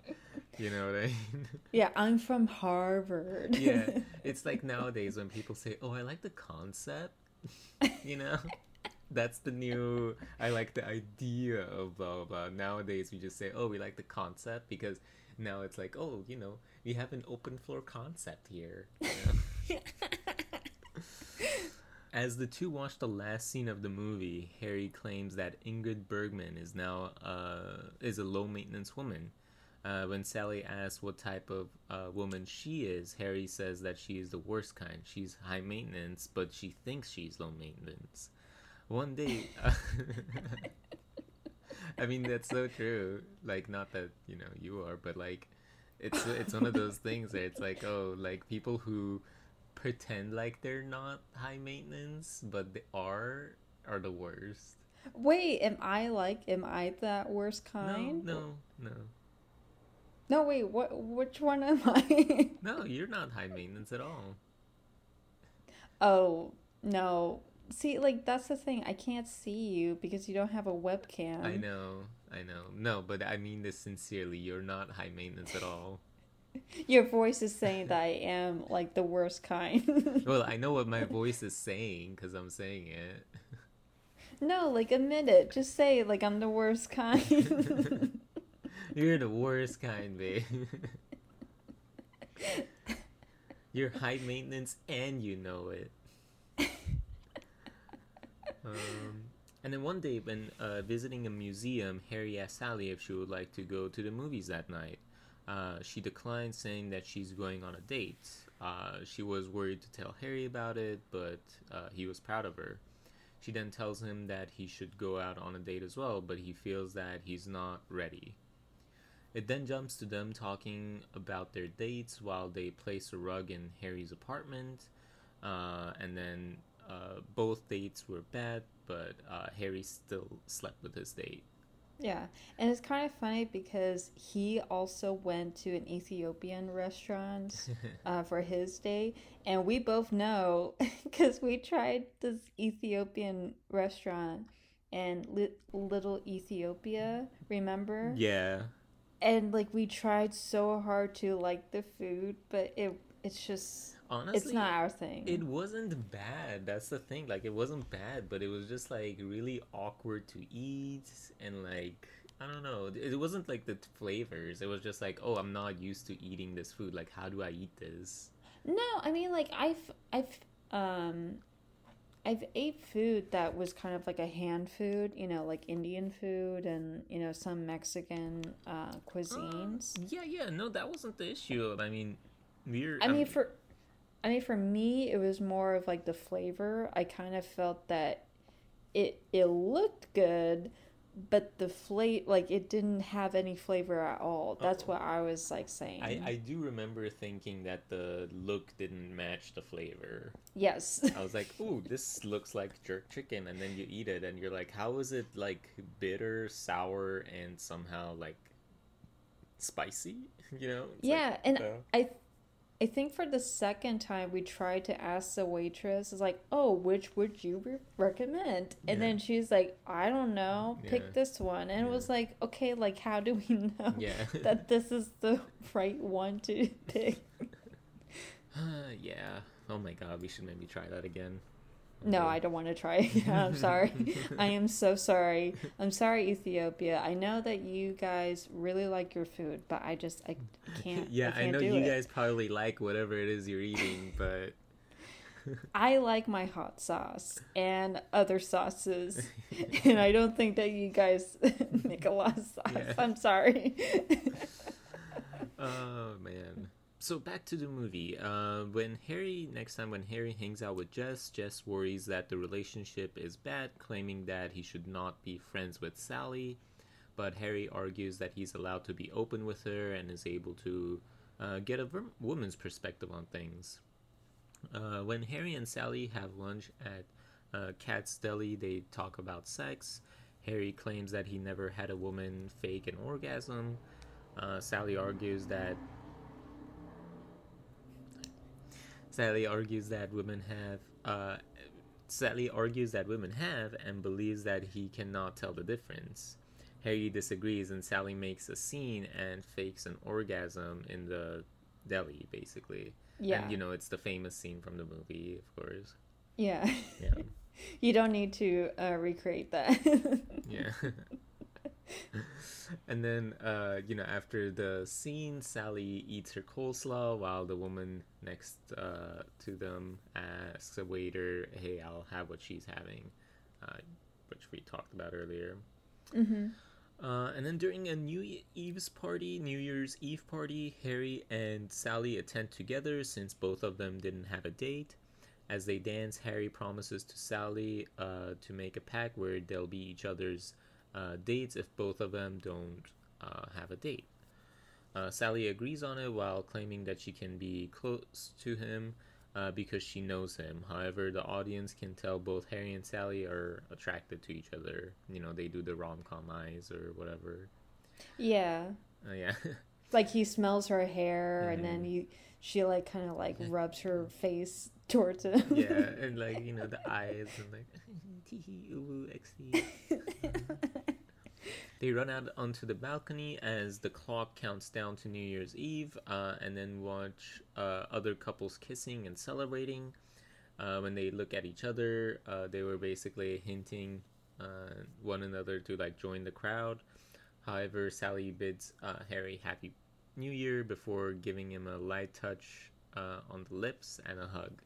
You know what I mean? yeah, I'm from Harvard. yeah it's like nowadays when people say oh i like the concept you know that's the new i like the idea of blah blah blah nowadays we just say oh we like the concept because now it's like oh you know we have an open floor concept here you know? As the two watch the last scene of the movie, Harry claims that Ingrid Bergman is now uh, is a low maintenance woman. Uh, when Sally asks what type of uh, woman she is, Harry says that she is the worst kind. She's high maintenance, but she thinks she's low maintenance. One day, I mean that's so true. Like, not that you know you are, but like, it's it's one of those things that it's like, oh, like people who pretend like they're not high maintenance, but they are, are the worst. Wait, am I like, am I that worst kind? No, no, no. No, wait, what? Which one am I? No, you're not high maintenance at all. oh, no. See, like, that's the thing. I can't see you because you don't have a webcam. I know, I know. No, but I mean this sincerely. You're not high maintenance at all. Your voice is saying that I am, like, the worst kind. Well, I know what my voice is saying because I'm saying it. no, like, admit it. Just say, like, I'm the worst kind. You're the worst kind, babe. You're high maintenance and you know it. Um, and then one day, when uh, visiting a museum, Harry asked Sally if she would like to go to the movies that night. Uh, she declined, saying that she's going on a date. Uh, she was worried to tell Harry about it, but uh, he was proud of her. She then tells him that he should go out on a date as well, but he feels that he's not ready. It then jumps to them talking about their dates while they place a rug in Harry's apartment. Uh, and then uh, both dates were bad, but uh, Harry still slept with his date. yeah. And it's kind of funny because he also went to an Ethiopian restaurant uh, for his day. And we both know because we tried this Ethiopian restaurant and li- Little Ethiopia, remember? yeah. And like we tried so hard to like the food, but it it's just Honestly, it's not our thing. It wasn't bad. That's the thing. Like, it wasn't bad, but it was just like really awkward to eat, and like I don't know. It wasn't like the flavors. It was just like, oh, I'm not used to eating this food. Like, how do I eat this? No, I mean like I've I've um I've ate food that was kind of like a hand food, you know, like Indian food and you know some Mexican uh, cuisines. Yeah, yeah. No, that wasn't the issue. I mean, we're. I mean I'm- for I mean for me it was more of like the flavor. I kind of felt that it it looked good, but the flavor like it didn't have any flavor at all. That's Uh-oh. what I was like saying. I, I do remember thinking that the look didn't match the flavor. yes. I was like, "Ooh, this looks like jerk chicken," and then you eat it, and you're like, "How is it like bitter, sour, and somehow like spicy?" You know? It's like, Yeah, and uh, I I think for the second time we tried to ask the waitress, it's like, "Oh, which would you re- recommend?" And Yeah. then she's like, "I don't know, pick Yeah. this one." And it was like, "Okay, like how do we know yeah, that this is the right one to pick?" Uh, yeah. Oh my god, we should maybe try that again. No, I don't want to try. I'm sorry. I am so sorry. I'm sorry, Ethiopia. I know that you guys really like your food, but I just I can't. yeah, I, I, can't know do you it. guys probably like whatever it is you're eating, but I like my hot sauce and other sauces, and I don't think that you guys make a lot of sauce. Yeah. I'm sorry. oh man. So back to the movie. Uh, when Harry next time when Harry hangs out with Jess, Jess worries that the relationship is bad, claiming that he should not be friends with Sally. But Harry argues that he's allowed to be open with her and is able to uh, get a ver- woman's perspective on things. Uh, when Harry and Sally have lunch at uh, Katz Deli, they talk about sex. Harry claims that he never had a woman fake an orgasm. Uh, Sally argues that Sally argues that women have. Uh, Sally argues that women have and believes that he cannot tell the difference. Harry disagrees, and Sally makes a scene and fakes an orgasm in the deli, basically. yeah, And you know, it's the famous scene from the movie, of course. yeah. Yeah. you don't need to uh, recreate that. Yeah. and then, uh, you know, after the scene, Sally eats her coleslaw while the woman next uh, to them asks a waiter, hey, I'll have what she's having, uh, which we talked about earlier. hmm Uh, and then during a New Eve's party, New Year's Eve party, Harry and Sally attend together since both of them didn't have a date. As they dance, Harry promises to Sally uh, to make a pact where they'll be each other's uh, dates if both of them don't uh, have a date. Uh, Sally agrees on it while claiming that she can be close to him uh, because she knows him. However, the audience can tell both Harry and Sally are attracted to each other. You know, they do the rom com eyes or whatever. Yeah. Uh, yeah. like he smells her hair Mhm. and then you she like kind of like rubs her face towards him. yeah, and like, you know, the eyes and like, They run out onto the balcony as the clock counts down to New Year's Eve, uh, and then watch uh, other couples kissing and celebrating. Uh, when they look at each other, uh, they were basically hinting uh, one another to like join the crowd. However, Sally bids uh, Harry Happy New Year before giving him a light touch on the lips and a hug.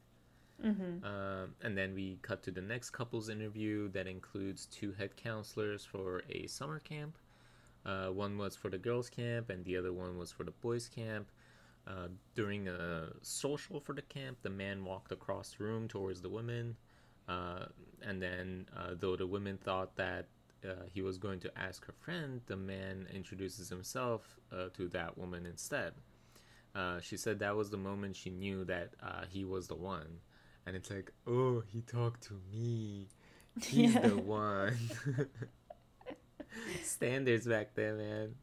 Hmm Um, and then we cut to the next couple's interview that includes two head counselors for a summer camp. Uh, one was for the girls' camp, and the other one was for the boys' camp. Uh, during a social for the camp, the man walked across the room towards the women. Uh, and then, uh, though the women thought that uh, he was going to ask her friend, the man introduces himself uh, to that woman instead. She said that was the moment she knew that he was the one and it's like, oh, he talked to me. He's Yeah. the one. Standards back then, man.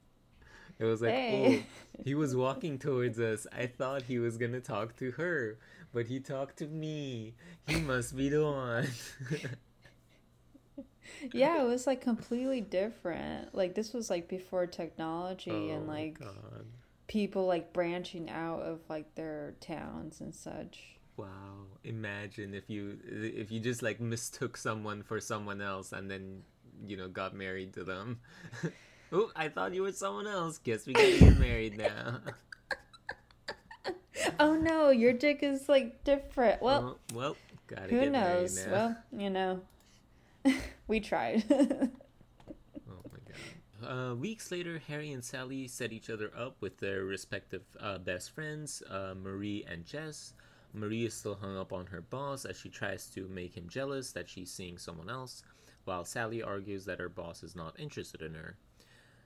It was like, Hey. oh, he was walking towards us. I thought he was gonna talk to her, but he talked to me. He must be the one. yeah, it was like completely different. Like this was like before technology oh and like God. people like branching out of like their towns and such. Wow. Imagine if you if you just like mistook someone for someone else and then you know got married to them. oh, I thought you were someone else. Guess we gotta get married now. Oh no, your dick is like different. Well, Oh, well, gotta who get knows? married now. Well, you know, we tried. Oh my god. Uh, weeks later, Harry and Sally set each other up with their respective uh, best friends, uh, Marie and Jess. Marie is still hung up on her boss as she tries to make him jealous that she's seeing someone else, while Sally argues that her boss is not interested in her.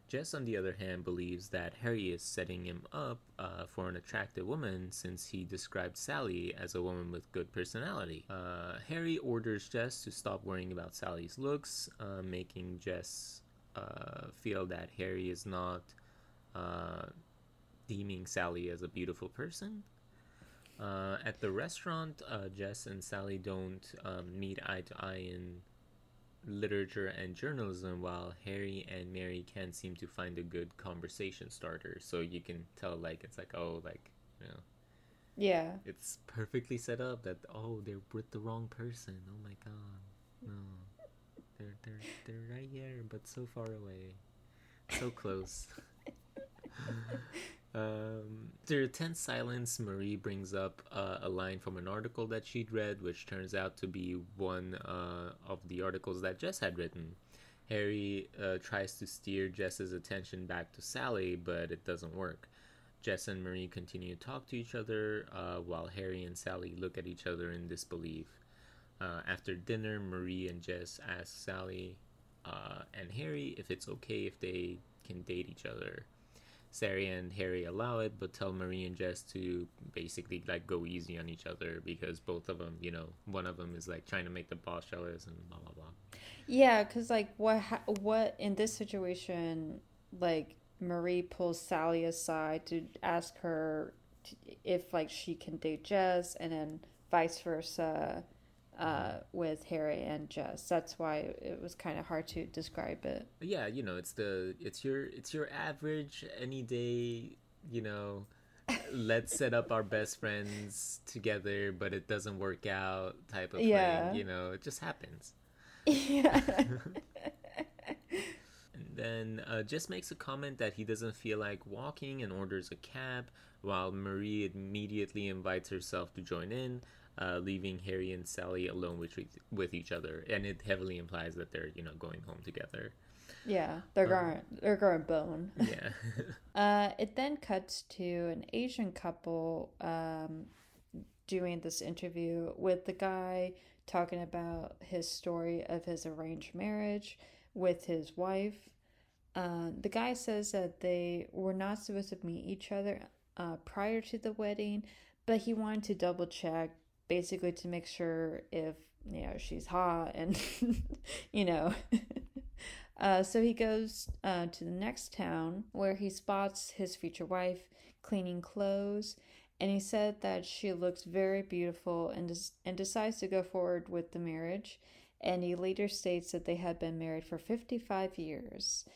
Jess, on the other hand, believes that Harry is setting him up uh, for an attractive woman since he described Sally as a woman with good personality. Uh, Harry orders Jess to stop worrying about Sally's looks, uh, making Jess uh, feel that Harry is not uh, deeming Sally as a beautiful person. Uh, at the restaurant, uh, Jess and Sally don't um, meet eye to eye in literature and journalism, while Harry and Mary can't seem to find a good conversation starter. So you can tell, like, it's like, oh, like, you know, yeah. it's perfectly set up that, oh, they're with the wrong person. Oh my god. No. They're, they're, they're right here, but so far away. So close. Um, after a tense silence, Marie brings up uh, a line from an article that she'd read, which turns out to be one uh, of the articles that Jess had written. Harry uh, tries to steer Jess's attention back to Sally, but it doesn't work. Jess and Marie continue to talk to each other uh, while Harry and Sally look at each other in disbelief. Uh, after dinner, Marie and Jess ask Sally uh, and Harry if it's okay if they can date each other. Sally and Harry allow it, but tell Marie and Jess to basically like go easy on each other because both of them, you know, one of them is like trying to make the boss jealous and blah blah blah. Yeah, because like what ha- what in this situation, like Marie pulls Sally aside to ask her if like she can date Jess, and then vice versa uh, with Harry and Jess. That's why it was kind of hard to describe it. Yeah, you know, it's the it's your it's your average any day, you know, let's set up our best friends together, but it doesn't work out type of Yeah. thing. You know, it just happens. yeah. And then uh, Jess makes a comment that he doesn't feel like walking and orders a cab, while Marie immediately invites herself to join in, uh, leaving Harry and Sally alone with with each other, and it heavily implies that they're you know going home together. yeah, they're Um, going they're going bone. Yeah. Uh, it then cuts to an Asian couple um, doing this interview with the guy talking about his story of his arranged marriage with his wife. Uh, the guy says that they were not supposed to meet each other uh, prior to the wedding, but he wanted to double check basically to make sure if you know she's hot and you know. Uh, so he goes uh, to the next town where he spots his future wife cleaning clothes and he said that she looks very beautiful and des- and decides to go forward with the marriage and he later states that they had been married for 55 years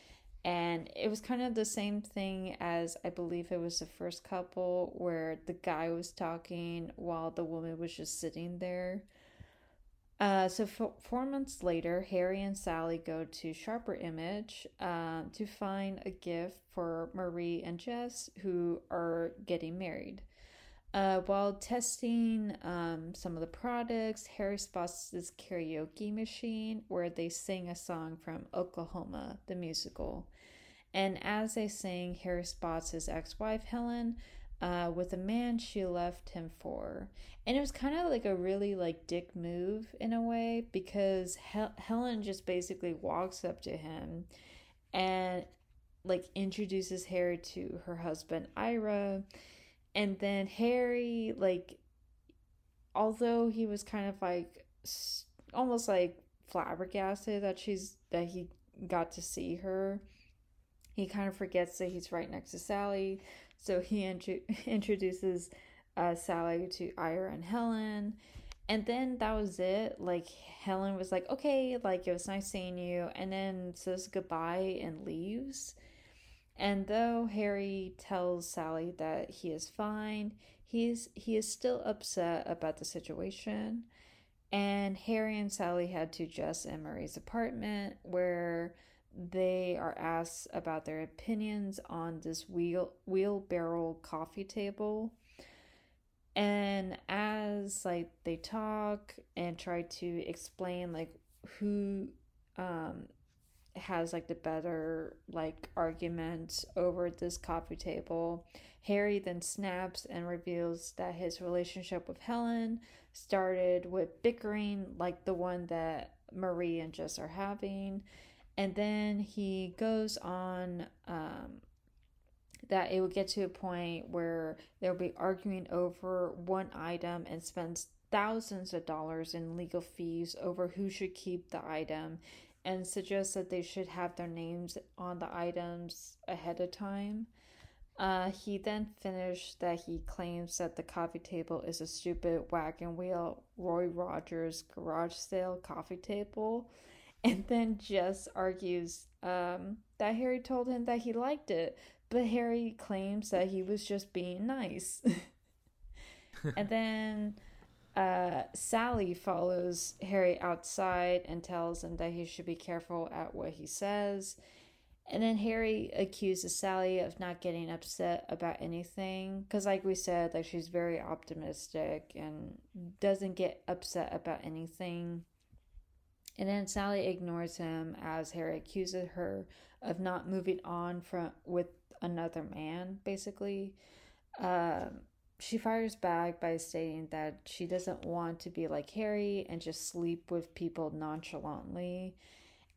and it was kind of the same thing as I believe it was the first couple where the guy was talking while the woman was just sitting there. Uh, so f- four months later, Harry and Sally go to Sharper Image uh, to find a gift for Marie and Jess, who are getting married. Uh, while testing um, some of the products, Harry spots this karaoke machine where they sing a song from Oklahoma, the musical. And as they sing, Harry spots his ex wife, Helen, uh, with a man she left him for. And it was kind of like a really like dick move in a way because Hel- Helen just basically walks up to him and like introduces Harry to her husband, Ira and then Harry, like, although he was kind of like almost like flabbergasted that she's that he got to see her, he kind of forgets that he's right next to Sally. So he int- introduces uh, Sally to Ira and Helen. And then that was it. Like, Helen was like, okay, like, it was nice seeing you. And then says goodbye and leaves. And though Harry tells Sally that he is fine, he's he is still upset about the situation. And Harry and Sally head to Jess and Marie's apartment where they are asked about their opinions on this wheel wheelbarrow coffee table. And as like they talk and try to explain like who um has like the better like argument over this coffee table. Harry then snaps and reveals that his relationship with Helen started with bickering like the one that Marie and Jess are having. And then he goes on um, that it will get to a point where they'll be arguing over one item and spends thousands of dollars in legal fees over who should keep the item and suggests that they should have their names on the items ahead of time. Uh, he then finished that he claims that the coffee table is a stupid wagon wheel Roy Rogers garage sale coffee table, and then Jess argues um, that Harry told him that he liked it, but Harry claims that he was just being nice. and then uh, Sally follows Harry outside and tells him that he should be careful at what he says. And then Harry accuses Sally of not getting upset about anything. Because, like we said, like she's very optimistic and doesn't get upset about anything. And then Sally ignores him as Harry accuses her of not moving on from with another man, basically. Um, she fires back by stating that she doesn't want to be like Harry and just sleep with people nonchalantly.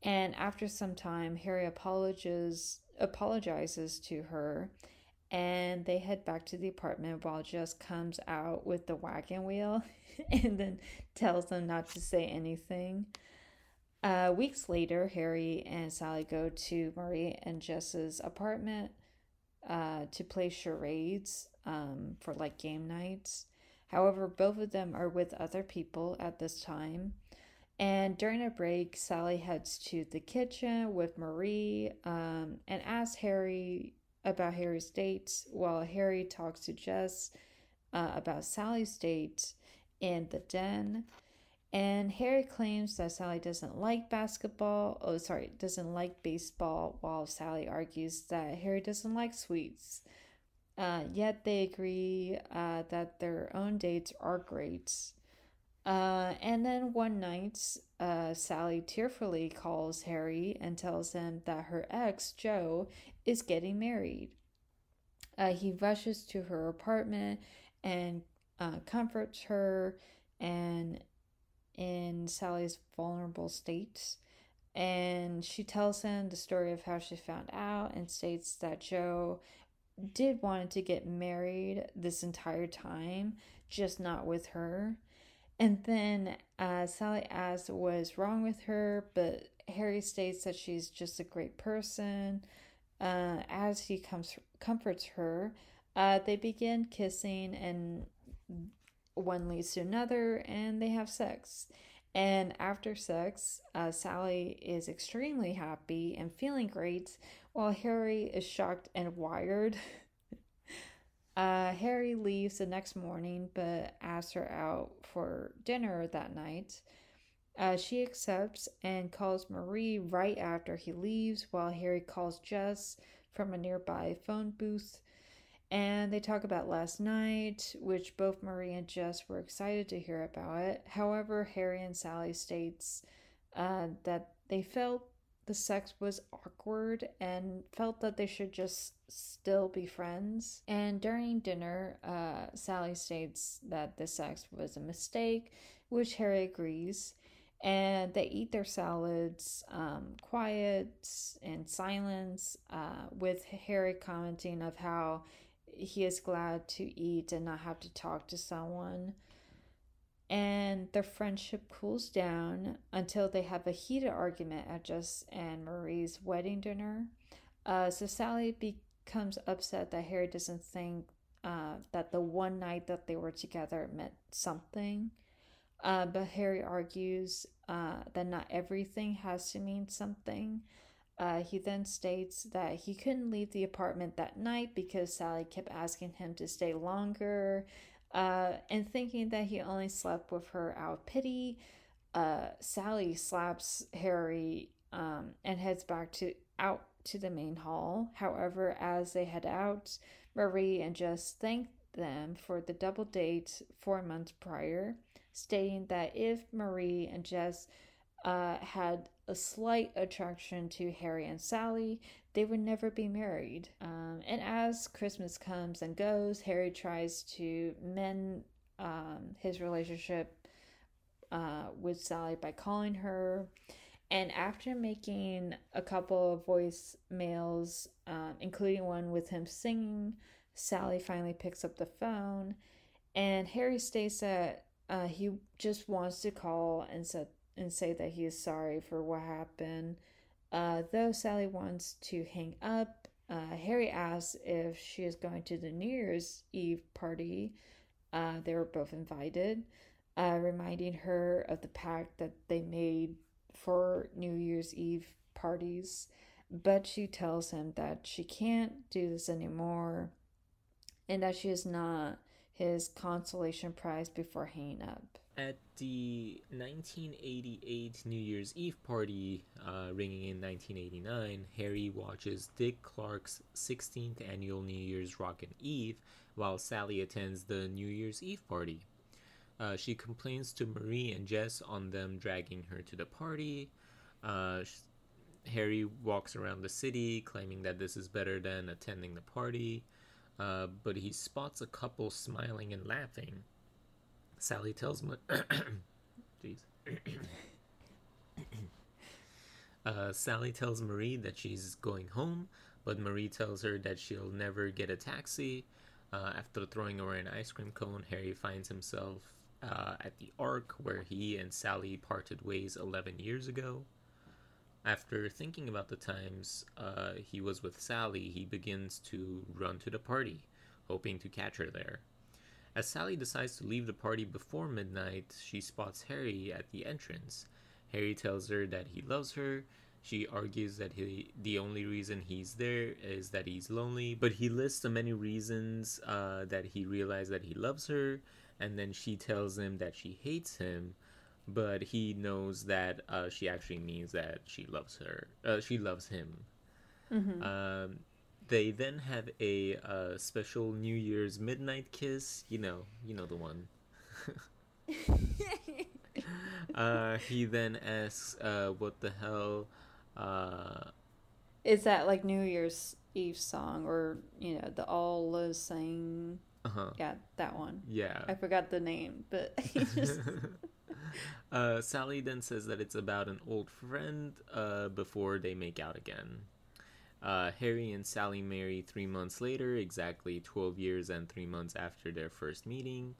And after some time, Harry apologizes apologizes to her and they head back to the apartment while Jess comes out with the wagon wheel and then tells them not to say anything. Uh, weeks later, Harry and Sally go to Marie and Jess's apartment uh, to play charades um, for like game nights. However, both of them are with other people at this time. And during a break, Sally heads to the kitchen with Marie um, and asks Harry about Harry's dates while Harry talks to Jess uh, about Sally's date in the den. And Harry claims that Sally doesn't like basketball. Oh, sorry, doesn't like baseball, while Sally argues that Harry doesn't like sweets. Uh, yet they agree uh, that their own dates are great. Uh, and then one night, uh, Sally tearfully calls Harry and tells him that her ex, Joe, is getting married. Uh, he rushes to her apartment and uh, comforts her and in Sally's vulnerable state. And she tells him the story of how she found out and states that Joe did want to get married this entire time, just not with her. And then uh, Sally asks what's wrong with her, but Harry states that she's just a great person. Uh, as he comes comforts her, uh, they begin kissing, and one leads to another, and they have sex. And after sex, uh, Sally is extremely happy and feeling great, while Harry is shocked and wired. uh, Harry leaves the next morning but asks her out for dinner that night. Uh, she accepts and calls Marie right after he leaves, while Harry calls Jess from a nearby phone booth and they talk about last night, which both Marie and Jess were excited to hear about it. However, Harry and Sally states uh, that they felt the sex was awkward and felt that they should just still be friends. And during dinner, uh, Sally states that the sex was a mistake, which Harry agrees. And they eat their salads um, quiet and silence, uh, with Harry commenting of how he is glad to eat and not have to talk to someone. And their friendship cools down until they have a heated argument at Jess and Marie's wedding dinner. Uh, so Sally becomes upset that Harry doesn't think uh, that the one night that they were together meant something. Uh, but Harry argues uh, that not everything has to mean something. Uh, he then states that he couldn't leave the apartment that night because Sally kept asking him to stay longer. Uh, and thinking that he only slept with her out of pity, uh, Sally slaps Harry um, and heads back to out to the main hall. However, as they head out, Marie and Jess thank them for the double date four months prior, stating that if Marie and Jess uh, had a slight attraction to Harry and Sally, they would never be married. Um, and as Christmas comes and goes, Harry tries to mend um, his relationship uh, with Sally by calling her. And after making a couple of voicemails, um, including one with him singing, Sally finally picks up the phone. And Harry states that uh, he just wants to call and set and say that he is sorry for what happened. Uh, though Sally wants to hang up, uh, Harry asks if she is going to the New Year's Eve party. Uh, they were both invited, uh, reminding her of the pact that they made for New Year's Eve parties. But she tells him that she can't do this anymore and that she is not his consolation prize before hanging up. At the 1988 New Year's Eve party, uh, ringing in 1989, Harry watches Dick Clark's 16th annual New Year's Rockin' Eve while Sally attends the New Year's Eve party. Uh, she complains to Marie and Jess on them dragging her to the party. Uh, Harry walks around the city claiming that this is better than attending the party, uh, but he spots a couple smiling and laughing. Sally tells me, jeez. uh, Sally tells Marie that she's going home, but Marie tells her that she'll never get a taxi. Uh, after throwing away an ice cream cone, Harry finds himself uh, at the Ark where he and Sally parted ways 11 years ago. After thinking about the times uh, he was with Sally, he begins to run to the party, hoping to catch her there. As Sally decides to leave the party before midnight, she spots Harry at the entrance. Harry tells her that he loves her. She argues that he, the only reason he's there is that he's lonely, but he lists the many reasons uh, that he realized that he loves her, and then she tells him that she hates him, but he knows that uh, she actually means that she loves her. Uh, she loves him. Mm-hmm. Um, they then have a uh, special New Year's midnight kiss. You know, you know the one. uh, he then asks, uh, "What the hell?" Uh, Is that like New Year's Eve song, or you know, the all the same? Uh-huh. Yeah, that one. Yeah, I forgot the name, but just... uh, Sally then says that it's about an old friend uh, before they make out again. Uh, Harry and Sally marry three months later, exactly 12 years and three months after their first meeting.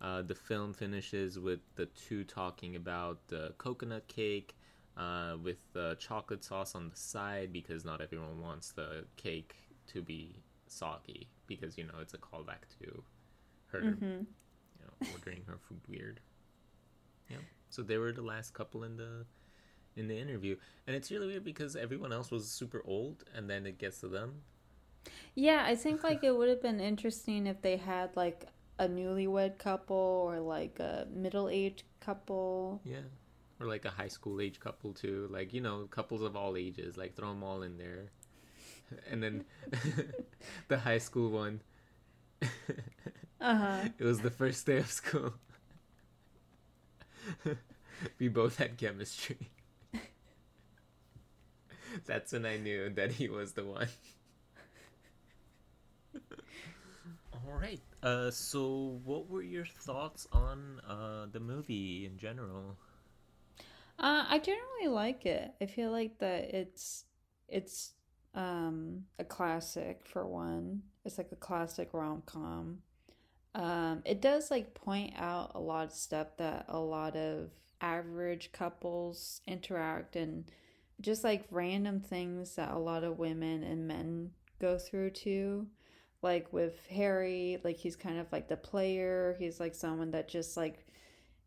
Uh, the film finishes with the two talking about the coconut cake uh, with the chocolate sauce on the side because not everyone wants the cake to be soggy because you know it's a callback to her Mm-hmm. you know, ordering her food weird. Yeah. So they were the last couple in the in the interview, and it's really weird because everyone else was super old, and then it gets to them. Yeah, I think like it would have been interesting if they had like a newlywed couple or like a middle-aged couple. Yeah. Or like a high school age couple too, like you know, couples of all ages, like throw them all in there, and then the high school one. Uh-huh. it was the first day of school. we both had chemistry. That's when I knew that he was the one. All right. Uh, so what were your thoughts on uh the movie in general? Uh, I generally like it. I feel like that it's it's um a classic for one. It's like a classic rom-com. Um, it does like point out a lot of stuff that a lot of average couples interact and just like random things that a lot of women and men go through too. Like with Harry, like he's kind of like the player. He's like someone that just like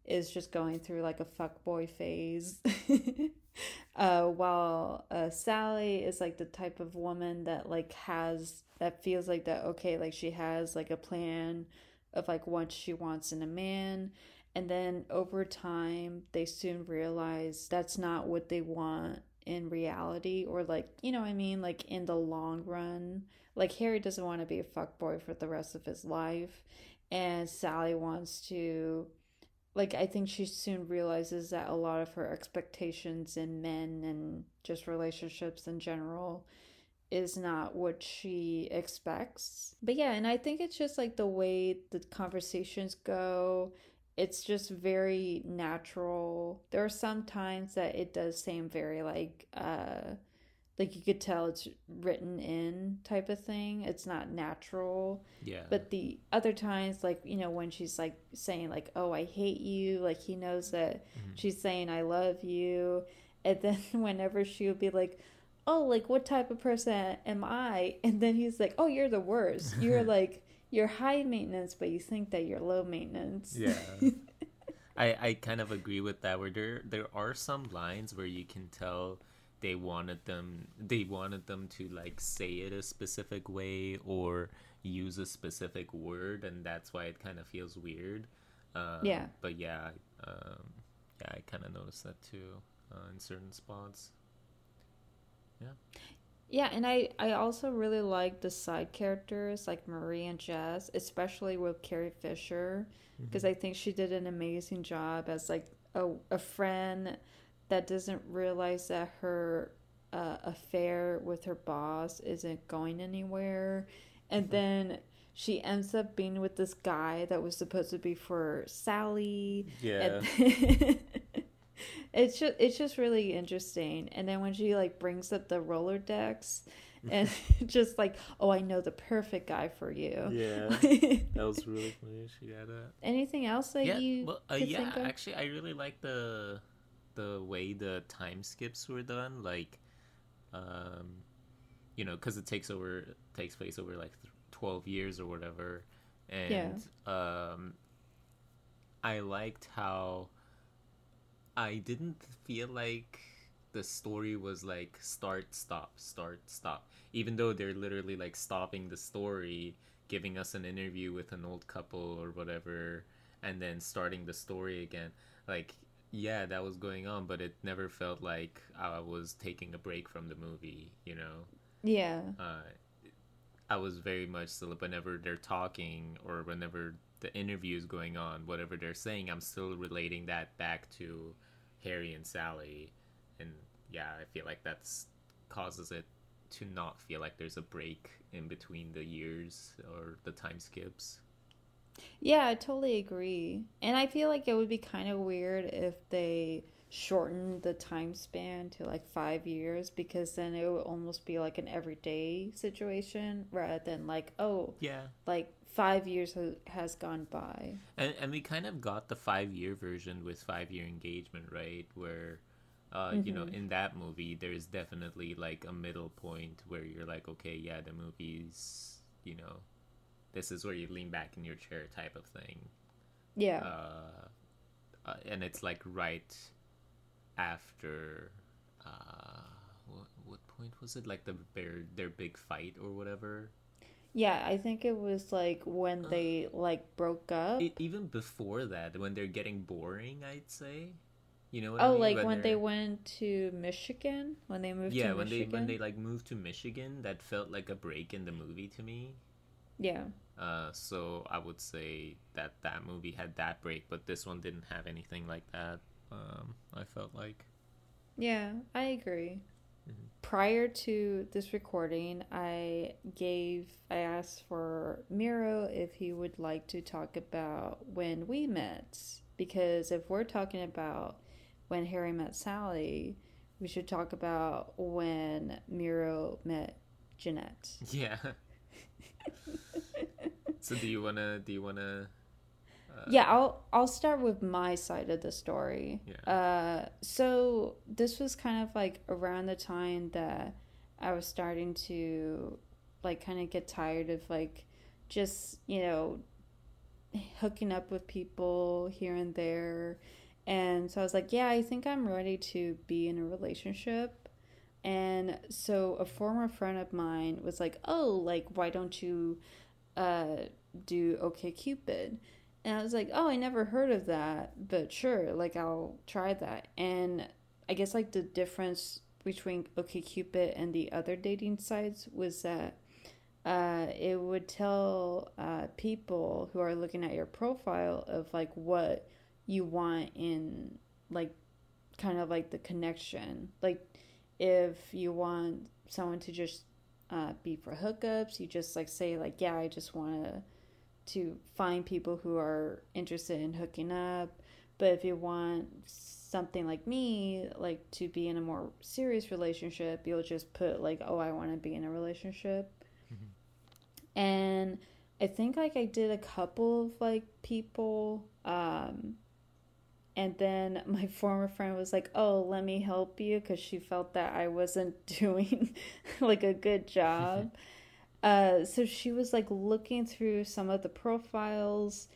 is just going through like a fuckboy phase. uh, while uh, Sally is like the type of woman that like has that feels like that okay, like she has like a plan of like what she wants in a man. And then over time, they soon realize that's not what they want in reality, or like, you know I mean? Like in the long run. Like Harry doesn't want to be a fuck boy for the rest of his life. And Sally wants to like I think she soon realizes that a lot of her expectations in men and just relationships in general is not what she expects. But yeah, and I think it's just like the way the conversations go. It's just very natural. There are some times that it does seem very like uh like you could tell it's written in type of thing. It's not natural. Yeah. But the other times, like, you know, when she's like saying, like, oh, I hate you, like, he knows that Mhm. she's saying, I love you. And then whenever she would be like, oh, like, what type of person am I? And then he's like, oh, you're the worst. You're like, you're high maintenance, but you think that you're low maintenance. Yeah. I, I kind of agree with that where there there are some lines where you can tell they wanted them they wanted them to like say it a specific way or use a specific word and that's why it kind of feels weird um, Yeah. but yeah um, yeah i kind of noticed that too uh, in certain spots Yeah, and I I also really like the side characters like Marie and Jess, especially with Carrie Fisher, because I think she did an amazing job as like a a friend that doesn't realize that her uh, affair with her boss isn't going anywhere, and then she ends up being with this guy that was supposed to be for Sally. yeah. And it's just it's just really interesting. And then when she like brings up the Rolodex and just like, oh, I know the perfect guy for you. yeah that was really funny she had that Anything else that yeah, you well, uh, could yeah. think of? Actually, I really like the the way the time skips were done. Like, um, you know, because it takes over takes place over like twelve years or whatever, and um, I liked how I didn't feel like the story was like start stop start stop even though they're literally like stopping the story giving us an interview with an old couple or whatever and then starting the story again like yeah that was going on but it never felt like i was taking a break from the movie you know yeah. uh, I was very much still whenever they're talking or whenever the interview is going on, whatever they're saying, I'm still relating that back to Harry and Sally, and yeah, I feel like that's causes it to not feel like there's a break in between the years or the time skips. Yeah, I totally agree. And I feel like it would be kind of weird if they shortened the time span to like five years because then it would almost be like an everyday situation rather than like oh Yeah. like five years has gone by. And, and we kind of got the five year version with five year engagement, right? Where, uh, you know, in that movie, there's definitely like a middle point where you're like, okay, yeah, the movie's, you know, this is where you lean back in your chair type of thing. Yeah. Uh, uh, and it's like right after, uh, what, what point was it? Like the their their big fight or whatever. Yeah, I think it was like when they like broke up. E- even before that, when they're getting boring, I'd say. You know what I oh, mean? like When when they went to Michigan, when they moved yeah, to when they Michigan. when they like moved to Michigan, that felt like a break in the movie to me. Yeah. Uh, so I would say that that movie had that break, but this one didn't have anything like that. Um, I felt like. Yeah, I agree. Mhm. Prior to this recording, I gave, I asked for Miro if he would like to talk about when we met. Because if we're talking about when Harry met Sally, we should talk about when Miro met Jeanette. Yeah. so do you wanna do you wanna? Uh, Yeah, I'll I'll start with my side of the story. Yeah. Uh, so this was kind of like around the time that I was starting to like kind of get tired of like just you know hooking up with people here and there, and so I was like, yeah, I think I'm ready to be in a relationship. And so a former friend of mine was like, "Oh, like why don't you uh do OK Cupid?" And I was like, "Oh, I never heard of that, but sure, like I'll try that." And I guess like the difference between OK Cupid and the other dating sites was that uh, it would tell uh, people who are looking at your profile of like what you want in like kind of like the connection. Like if you want someone to just uh, be for hookups, you just like say like, yeah, I just want to to find people who are interested in hooking up. But if you want something like me, like to be in a more serious relationship, you'll just put like, oh, I want to be in a relationship. And I think like I did a couple of like people um and then my former friend was like, "Oh, let me help you" cuz she felt that I wasn't doing like a good job. Uh, so she was like looking through some of the profiles,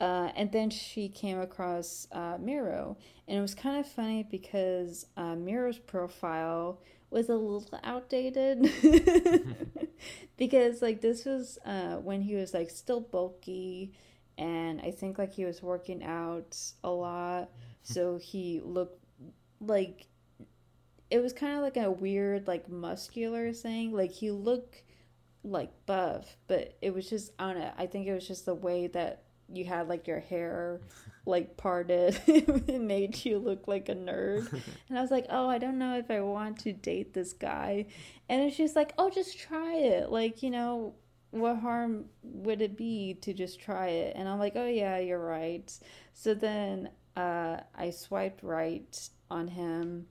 uh, and then she came across uh, Miro, and it was kind of funny because uh, Miro's profile was a little outdated. Because like this was uh, when he was like still bulky, and I think like he was working out a lot, so he looked like it was kind of like a weird like muscular thing. Like he looked like buff but it was just i don't know i think it was just the way that you had like your hair like parted it made you look like a nerd. And i was like oh i don't know if i want to date this guy. And then she's like oh just try it. Like you know what harm would it be to just try it? And i'm like oh yeah you're right. So then uh i swiped right on him.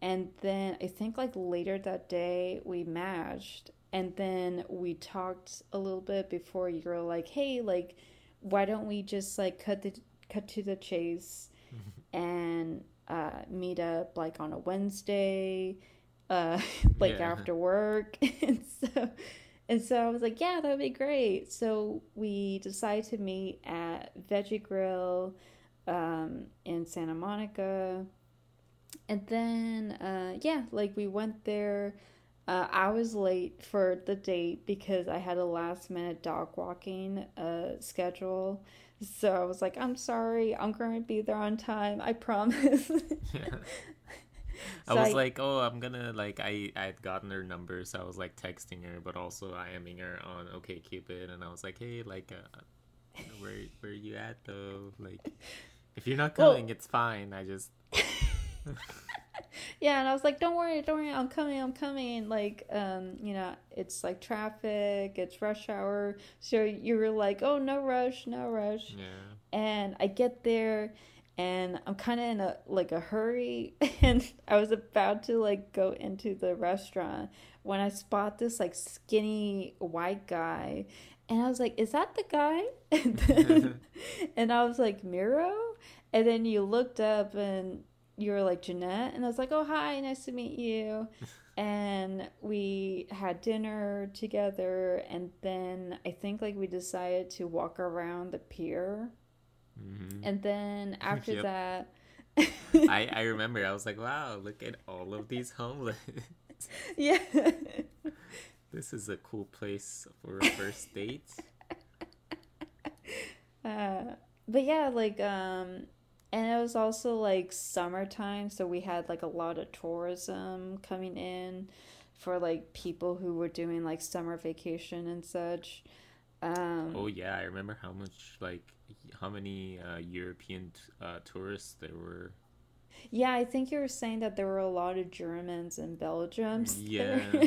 And then I think like later that day we matched and then we talked a little bit before you were like, "Hey, like why don't we just like cut the cut to the chase and uh meet up like on a Wednesday uh like Yeah. after work." and so and so I was like, "Yeah, that would be great." So we decided to meet at Veggie Grill um in Santa Monica and then uh yeah like we went there uh, i was late for the date because i had a last minute dog walking uh schedule so i was like i'm sorry i'm going to be there on time i promise Yeah. I was I- like, oh, I'm gonna like I I had gotten her number, so I was like texting her, but also IMing her on OK Cupid, and I was like, hey, like, uh, where where you at though? Like, if you're not Well- coming, it's fine. I just yeah and i was like don't worry don't worry i'm coming i'm coming. Like um you know it's like traffic it's rush hour. So you were like oh no rush no rush. Yeah. and I get there and I'm kind of in a like a hurry. And I was about to like go into the restaurant when I spot this like skinny white guy. And I was like is that the guy? And, then, and I was like Miro? And then you looked up and you were like Jeanette and I was like oh hi nice to meet you and we had dinner together and then I think like we decided to walk around the pier Mm-hmm. And then after yep. that, I I remember I was like, wow, look at all of these homeless. yeah. this is a cool place for a first date. Uh, but yeah, like um and it was also like summertime, so we had like a lot of tourism coming in for like people who were doing like summer vacation and such. Um, oh yeah, I remember how much like how many uh, European uh, tourists there were. Yeah, I think you were saying that there were a lot of Germans and Belgians. Yeah.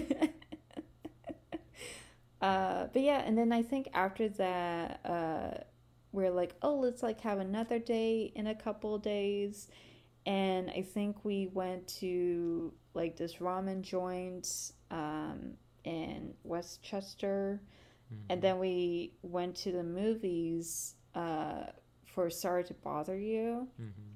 uh, but yeah, and then I think after that, uh, we're like, oh, let's like have another day in a couple days, and I think we went to like this ramen joint um, in Westchester, mm-hmm. and then we went to the movies uh, for Sorry to Bother You. Mm-hmm.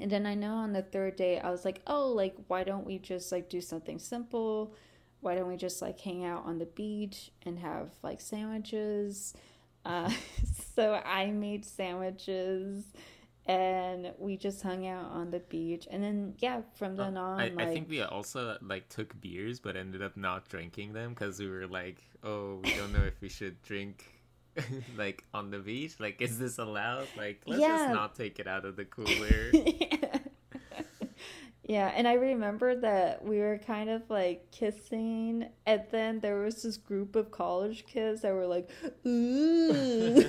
And then I know on the third day, I was like, oh, like, why don't we just like do something simple? Why don't we just like hang out on the beach and have like sandwiches? Uh, so I made sandwiches and we just hung out on the beach and then yeah from then uh, on I, like... I, think we also like took beers but ended up not drinking them because we were like oh we don't know if we should drink like on the beach? Like, is this allowed? Like, let's yeah. just not take it out of the cooler. yeah. and I remember that we were kind of like kissing, and then there was this group of college kids that were like, "Ooh,"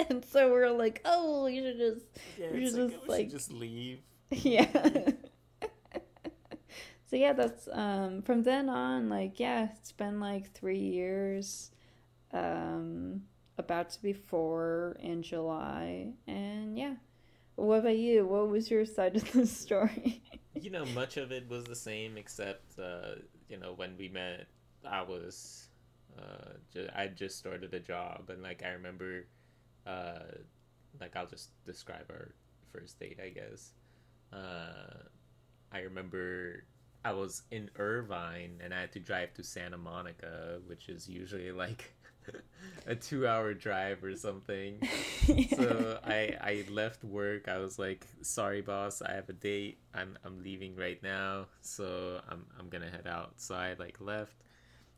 and so we are like, "Oh, you should just, yeah, you should like, just like, just leave." Yeah. so yeah, that's um from then on, like yeah, it's been like three years um, about to be four in July. And yeah. What about you? What was your side of the story? You know, much of it was the same, except, uh, you know, when we met, I was, uh, ju- I just started a job. And, like, I remember, uh, like, I'll just describe our first date, I guess. Uh, I remember I was in Irvine and I had to drive to Santa Monica, which is usually like a two hour drive or something. yeah. So I I left work. I was like, sorry boss, I have a date. I'm I'm leaving right now. So I'm I'm gonna head out. So I like left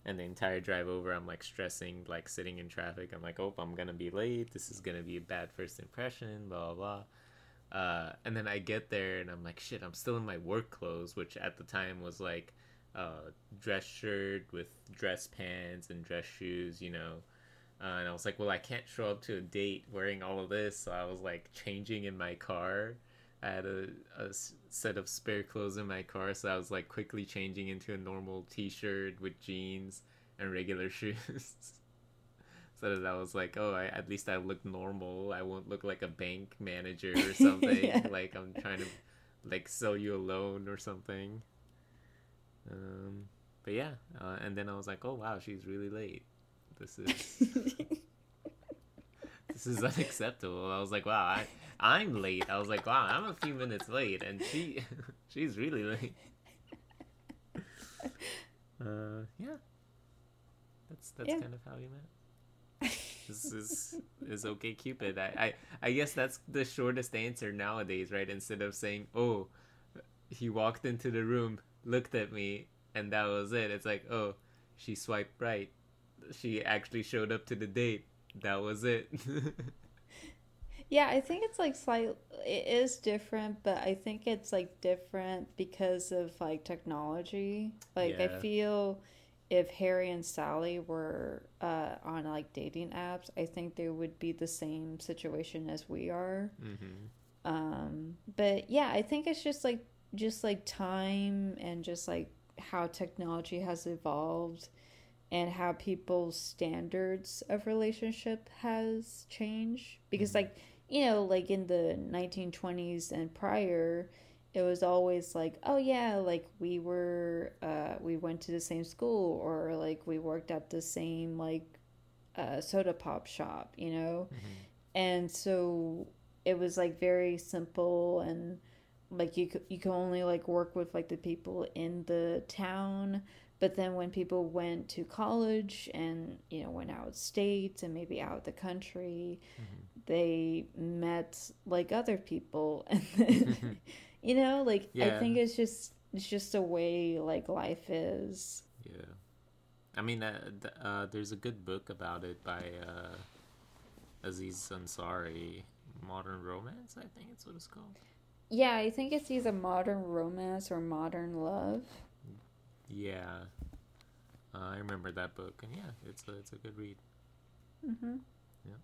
and the entire drive over I'm like stressing, like sitting in traffic. I'm like, oh I'm gonna be late. This is gonna be a bad first impression, blah blah blah. Uh, and then I get there and I'm like, shit, I'm still in my work clothes, which at the time was like uh, dress shirt with dress pants and dress shoes, you know. Uh, and I was like, well, I can't show up to a date wearing all of this. So I was like changing in my car. I had a, a set of spare clothes in my car, so I was like quickly changing into a normal t shirt with jeans and regular shoes. so that I was like, oh, I, at least I look normal. I won't look like a bank manager or something. yeah. Like I'm trying to like sell you a loan or something. Um, but yeah, uh, and then I was like, oh wow, she's really late. This is this is unacceptable. I was like, wow, I I'm late. I was like, wow, I'm a few minutes late, and she she's really late. Uh, yeah, that's that's yeah. kind of how we met. this is is okay cupid I, I i guess that's the shortest answer nowadays right instead of saying oh he walked into the room looked at me and that was it. It's like, oh, she swiped right. She actually showed up to the date. That was it. yeah, I think it's like slight it is different, but I think it's like different because of like technology. Like yeah. I feel if Harry and Sally were uh, on like dating apps, I think they would be the same situation as we are. Mm-hmm. Um, but yeah, I think it's just like just like time and just like how technology has evolved and how people's standards of relationship has changed because like you know, like in the 1920s and prior, it was always like, oh yeah, like we were, uh, we went to the same school or like we worked at the same like uh, soda pop shop, you know? Mm-hmm. And so it was like very simple and like you you can only like work with like the people in the town but then when people went to college and you know went out of state and maybe out of the country Mm-hmm. they met like other people and then, you know like i think it's just it's just a way like life is Yeah. I mean, uh, uh, there's a good book about it by uh, Aziz Ansari, Modern Romance, I think it's what it's called. Yeah i think it's either modern romance or modern love Yeah. Uh, I remember that book, and yeah, it's a, it's a good read. mm-hmm. Yeah,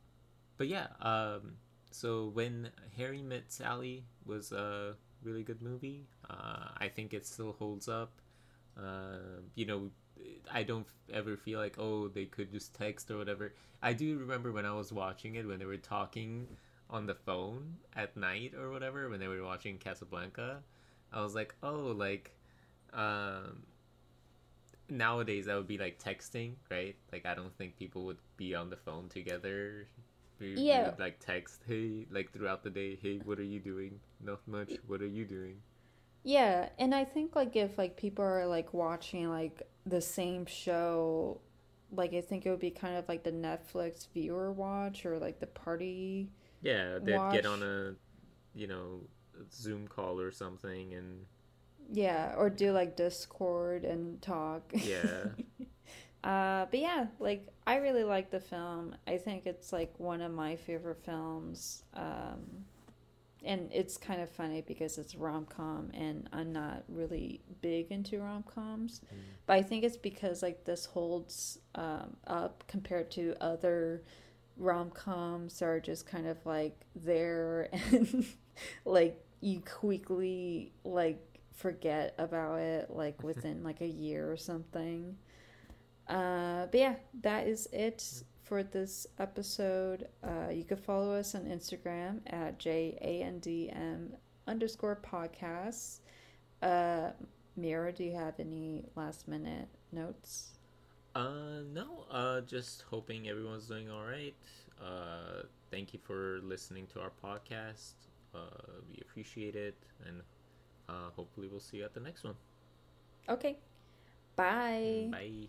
but yeah, um, so when Harry Met Sally was a really good movie. Uh, I think it still holds up. Uh, you know, I don't ever feel like oh they could just text or whatever. I do remember when I was watching it when they were talking on the phone at night or whatever when they were watching Casablanca. I was like oh like um, nowadays that would be like texting right like I don't think people would be on the phone together. We, we Yeah. would like text hey like throughout the day hey what are you doing not much what are you doing Yeah, and I think like if like people are like watching like the same show, like I think it would be kind of like the Netflix viewer watch or like the party. Yeah, they'd watch. get on a, you know, Zoom call or something, and Yeah, or do like Discord and talk. yeah, Uh, but yeah, like I really like the film. I think it's like one of my favorite films. Um, and it's kind of funny because it's rom com, and I'm not really big into rom coms. But I think it's because like this holds um, up compared to other rom coms are just kind of like there and like you quickly like forget about it like within like a year or something. Uh, but yeah, that is it for this episode. Uh, you can follow us on Instagram at jandm underscore podcasts. Uh, Miro, do you have any last minute notes? Uh, no, uh, just hoping everyone's doing all right. Uh, thank you for listening to our podcast. Uh, we appreciate it, and uh, hopefully we'll see you at the next one. Okay. Bye. Bye.